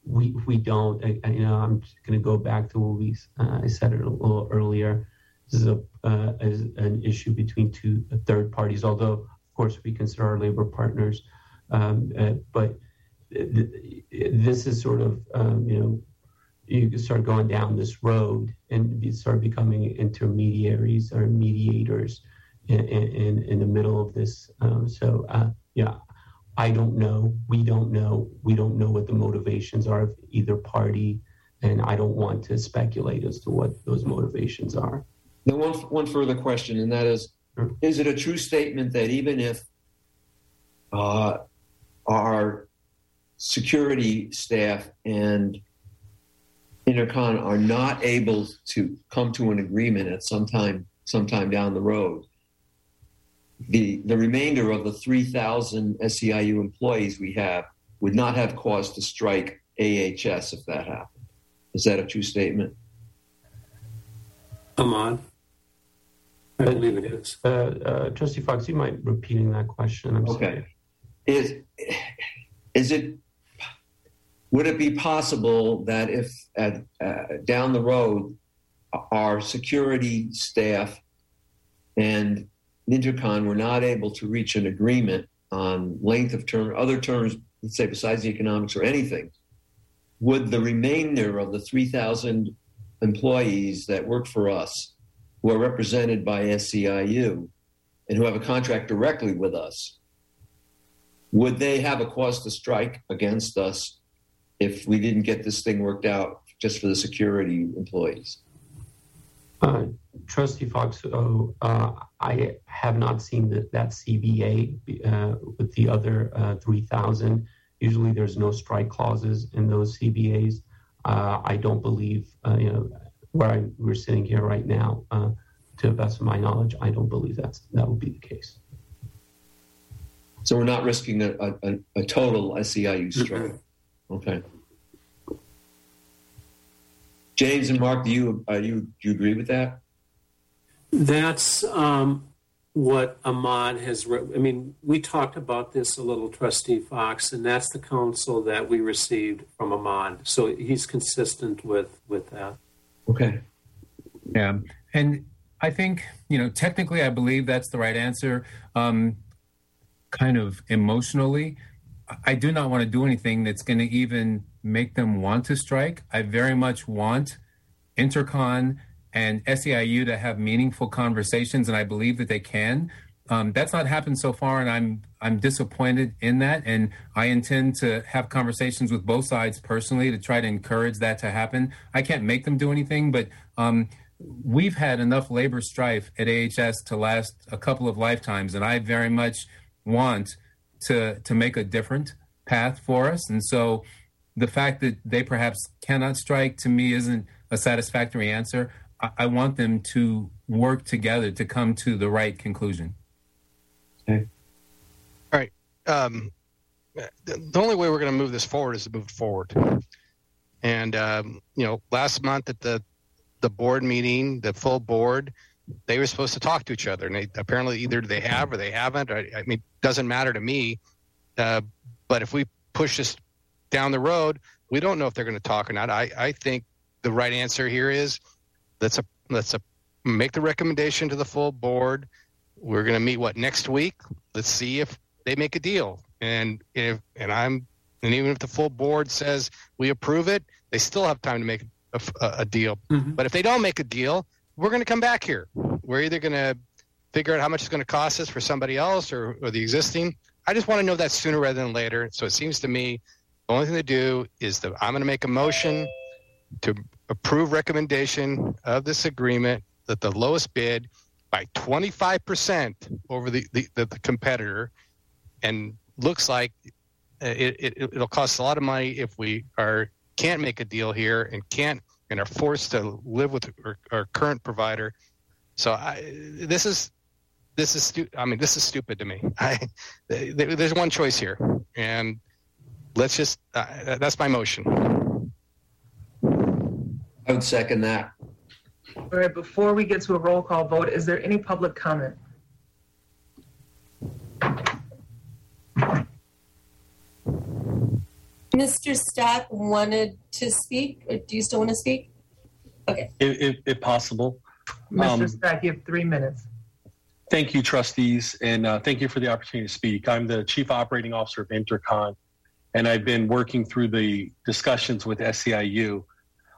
we we don't. I, you know, I'm going to go back to what we uh, I said it a little earlier. This is a uh, is an issue between two third parties. Although, of course, we consider our labor partners, um, uh, but th- this is sort of um, you know you start going down this road and be, start becoming intermediaries or mediators in, in, in the middle of this. Um, so, uh, yeah, I don't know. We don't know. We don't know what the motivations are of either party. And I don't want to speculate as to what those motivations are. Now, one, one further question, and that is Is it a true statement that even if uh, our security staff and Intercon are not able to come to an agreement at some time, sometime down the road, the the remainder of the 3,000 SEIU employees we have would not have cause to strike AHS if that happened. Is that a true statement? Ahmad? I believe it is. Uh, uh, Trustee Fox, you mind repeating that question? I'm okay. Is is it would it be possible that if at, uh, down the road our security staff and Intercon were not able to reach an agreement on length of term, other terms, let's say besides the economics or anything, would the remainder of the 3,000 employees that work for us, who are represented by SEIU and who have a contract directly with us, would they have a cause to strike against us if we didn't get this thing worked out just for the security employees? Uh, Trustee Fox, oh, uh, I have not seen the, that CBA uh, with the other uh, 3,000. Usually there's no strike clauses in those CBAs. Uh, I don't believe, uh, you know, where I, we're sitting here right now, to the best of my knowledge, I don't believe that's, that would be the case. So we're not risking a, a, a total SEIU strike. Okay. James and Mark, do you uh, you do you agree with that? That's um, what Ahmad has. Re- I mean, we talked about this a little, Trustee Fox, and that's the counsel that we received from Ahmad. So he's consistent with with that. Okay. Yeah, and I think you know technically, I believe that's the right answer. Um, kind of emotionally, I do not want to do anything that's going to even make them want to strike. I very much want Intercon and SEIU to have meaningful conversations, and I believe that they can. Um, that's not happened so far, and I'm I'm disappointed in that. And I intend to have conversations with both sides personally to try to encourage that to happen. I can't make them do anything, but um, we've had enough labor strife at AHS to last a couple of lifetimes, and I very much want to to make a different path for us. And so, the fact that they perhaps cannot strike to me isn't a satisfactory answer. I, I want them to work together to come to the right conclusion. Okay. All right. Um, the, the only way we're going to move this forward is to move forward. And um, you know, last month at the the board meeting, the full board, they were supposed to talk to each other, and they, apparently either they have or they haven't. I, I mean, doesn't matter to me. Uh, but if we push this down the road, we don't know if they're going to talk or not. I, I think the right answer here is let's a, let's a, make the recommendation to the full board. We're going to meet what next week. Let's see if they make a deal. And if and I'm and even if the full board says we approve it, they still have time to make a, a, a deal. Mm-hmm. But if they don't make a deal, we're going to come back here. We're either going to figure out how much it's going to cost us for somebody else or, or the existing. I just want to know that sooner rather than later. So it seems to me the only thing to do is that I'm going to make a motion to approve recommendation of this agreement that the lowest bid by 25% over the, the, the, the competitor and looks like uh, it, it, it'll cost a lot of money if we are can't make a deal here and can't and are forced to live with our, our current provider. So I, this is this is stu- I mean this is stupid to me. I there's one choice here, and let's just uh, that's my motion. I would second that. All right, before we get to a roll call vote, is there any public comment? Mr. Stack wanted to speak. Do you still want to speak? Okay. If, if, if possible. Mr. Um, Stack, you have three minutes. Thank you, trustees, and uh, thank you for the opportunity to speak. I'm the Chief Operating Officer of Intercon, and I've been working through the discussions with SEIU.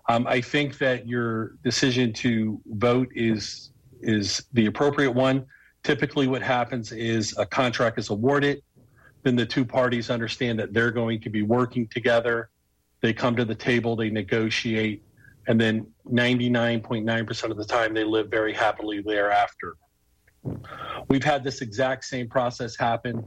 Um, I think that your decision to vote is is the appropriate one. Typically, what happens is a contract is awarded, then the two parties understand that they're going to be working together. They come to the table, they negotiate, and then 99.9% of the time they live very happily thereafter. We've had this exact same process happen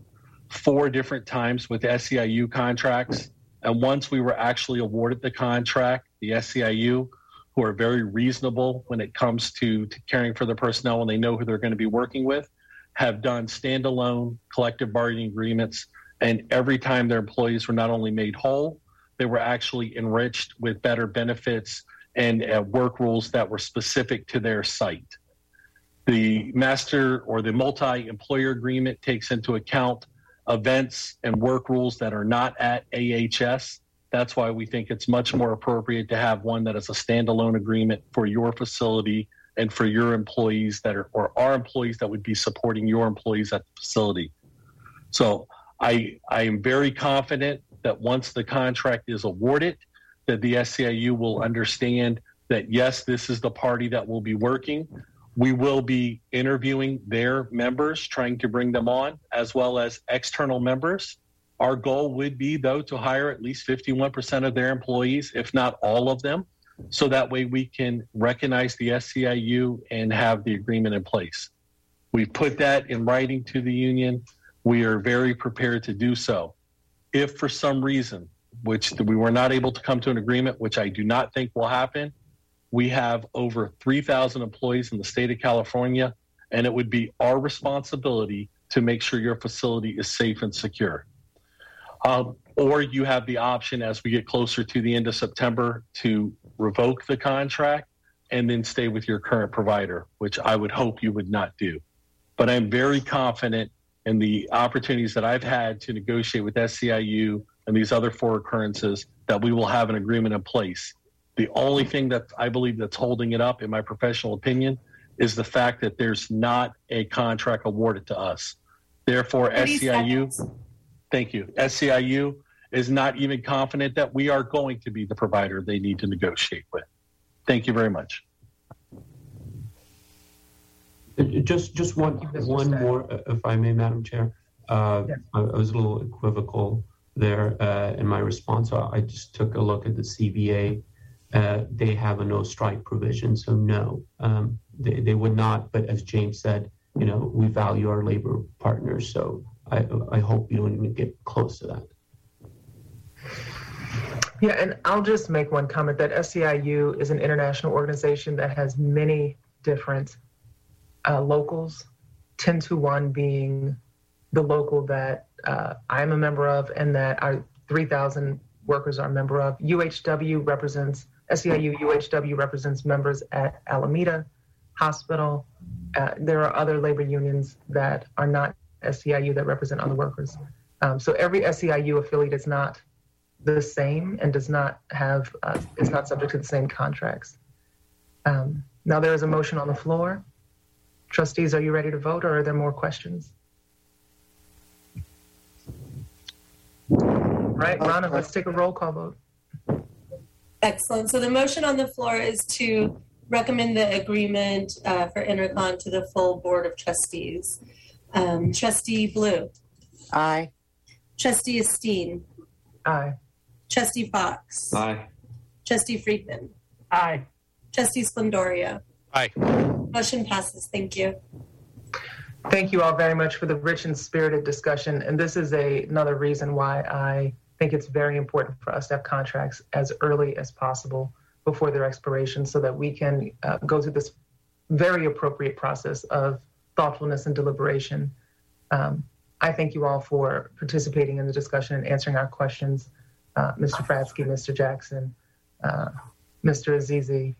four different times with SEIU contracts. And once we were actually awarded the contract, the SEIU, who are very reasonable when it comes to, to caring for the personnel and they know who they're going to be working with, have done standalone collective bargaining agreements. And every time their employees were not only made whole, they were actually enriched with better benefits and uh, work rules that were specific to their site. The master or the multi employer agreement takes into account events and work rules that are not at AHS. That's why we think it's much more appropriate to have one that is a standalone agreement for your facility and for your employees that are, or our employees that would be supporting your employees at the facility. So I, I am very confident that once the contract is awarded, that the SEIU will understand that yes, this is the party that will be working. We will be interviewing their members, trying to bring them on, as well as external members. Our goal would be, though, to hire at least 51% of their employees, if not all of them, so that way we can recognize the SEIU and have the agreement in place. We put that in writing to the union. We are very prepared to do so. If for some reason, which we were not able to come to an agreement, which I do not think will happen, we have over 3,000 employees in the state of California, and it would be our responsibility to make sure your facility is safe and secure. Um, or you have the option as we get closer to the end of September to revoke the contract and then stay with your current provider, which I would hope you would not do. But I'm very confident in the opportunities that I've had to negotiate with SEIU and these other four occurrences that we will have an agreement in place. The only thing that I believe that's holding it up, in my professional opinion, is the fact that there's not a contract awarded to us. Therefore, SEIU, seconds. thank you. SEIU is not even confident that we are going to be the provider they need to negotiate with. Thank you very much. Uh, Just, just one, one more, uh, if I may, Madam Chair. Uh, I, I was a little equivocal there uh, in my response. I I just took a look at the CBA. Uh, they have a no strike provision, so no, um, they, they would not. But as James said, you know, we value our labor partners, so I, I hope you don't even get close to that. Yeah, and I'll just make one comment that SEIU is an international organization that has many different uh, locals, 10 to 1 being the local that uh, I'm a member of and that our 3,000 workers are a member of. UHW represents, SEIU UHW represents members at Alameda Hospital. Uh, there are other labor unions that are not SEIU that represent other workers. Um, so every SEIU affiliate is not the same and does not have uh, is not subject to the same contracts. Um, now there is a motion on the floor. Trustees, are you ready to vote, or are there more questions? Right, Ronna, let's take a roll call vote. Excellent. So the motion on the floor is to recommend the agreement uh, for Intercon to the full Board of Trustees. Um, Trustee Blue. Aye. Trustee Esteen. Aye. Trustee Fox. Aye. Trustee Friedman. Aye. Trustee Splendoria. Aye. Motion passes. Thank you. Thank you all very much for the rich and spirited discussion. And this is a, another reason why I think it's very important for us to have contracts as early as possible before their expiration so that we can uh, go through this very appropriate process of thoughtfulness and deliberation. Um, I thank you all for participating in the discussion and answering our questions. Uh, Mr. Fratzke, Mr. Jackson, uh, Mr. Azizi,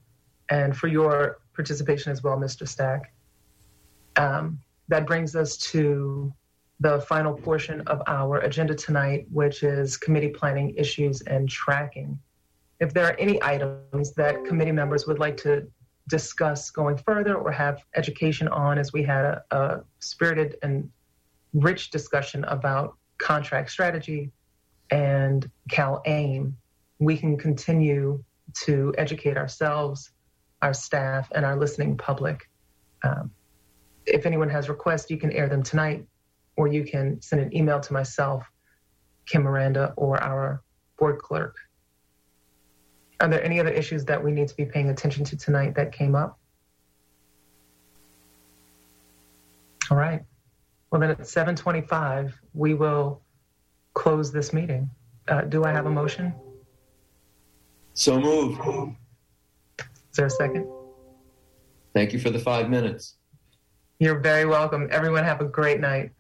and for your participation as well, Mr. Stack. Um, that brings us to the final portion of our agenda tonight, which is committee planning issues and tracking. If there are any items that committee members would like to discuss going further or have education on, as we had a, a spirited and rich discussion about contract strategy and CalAIM, we can continue to educate ourselves, our staff, and our listening public. Um, if anyone has requests, you can air them tonight, or you can send an email to myself, Kim Miranda, or our board clerk. Are there any other issues that we need to be paying attention to tonight that came up? All right. Well, then at 7:25, we will close this meeting. Uh, do I have a motion? So moved. Is there a second? Thank you for the five minutes. You're very welcome. Everyone have a great night.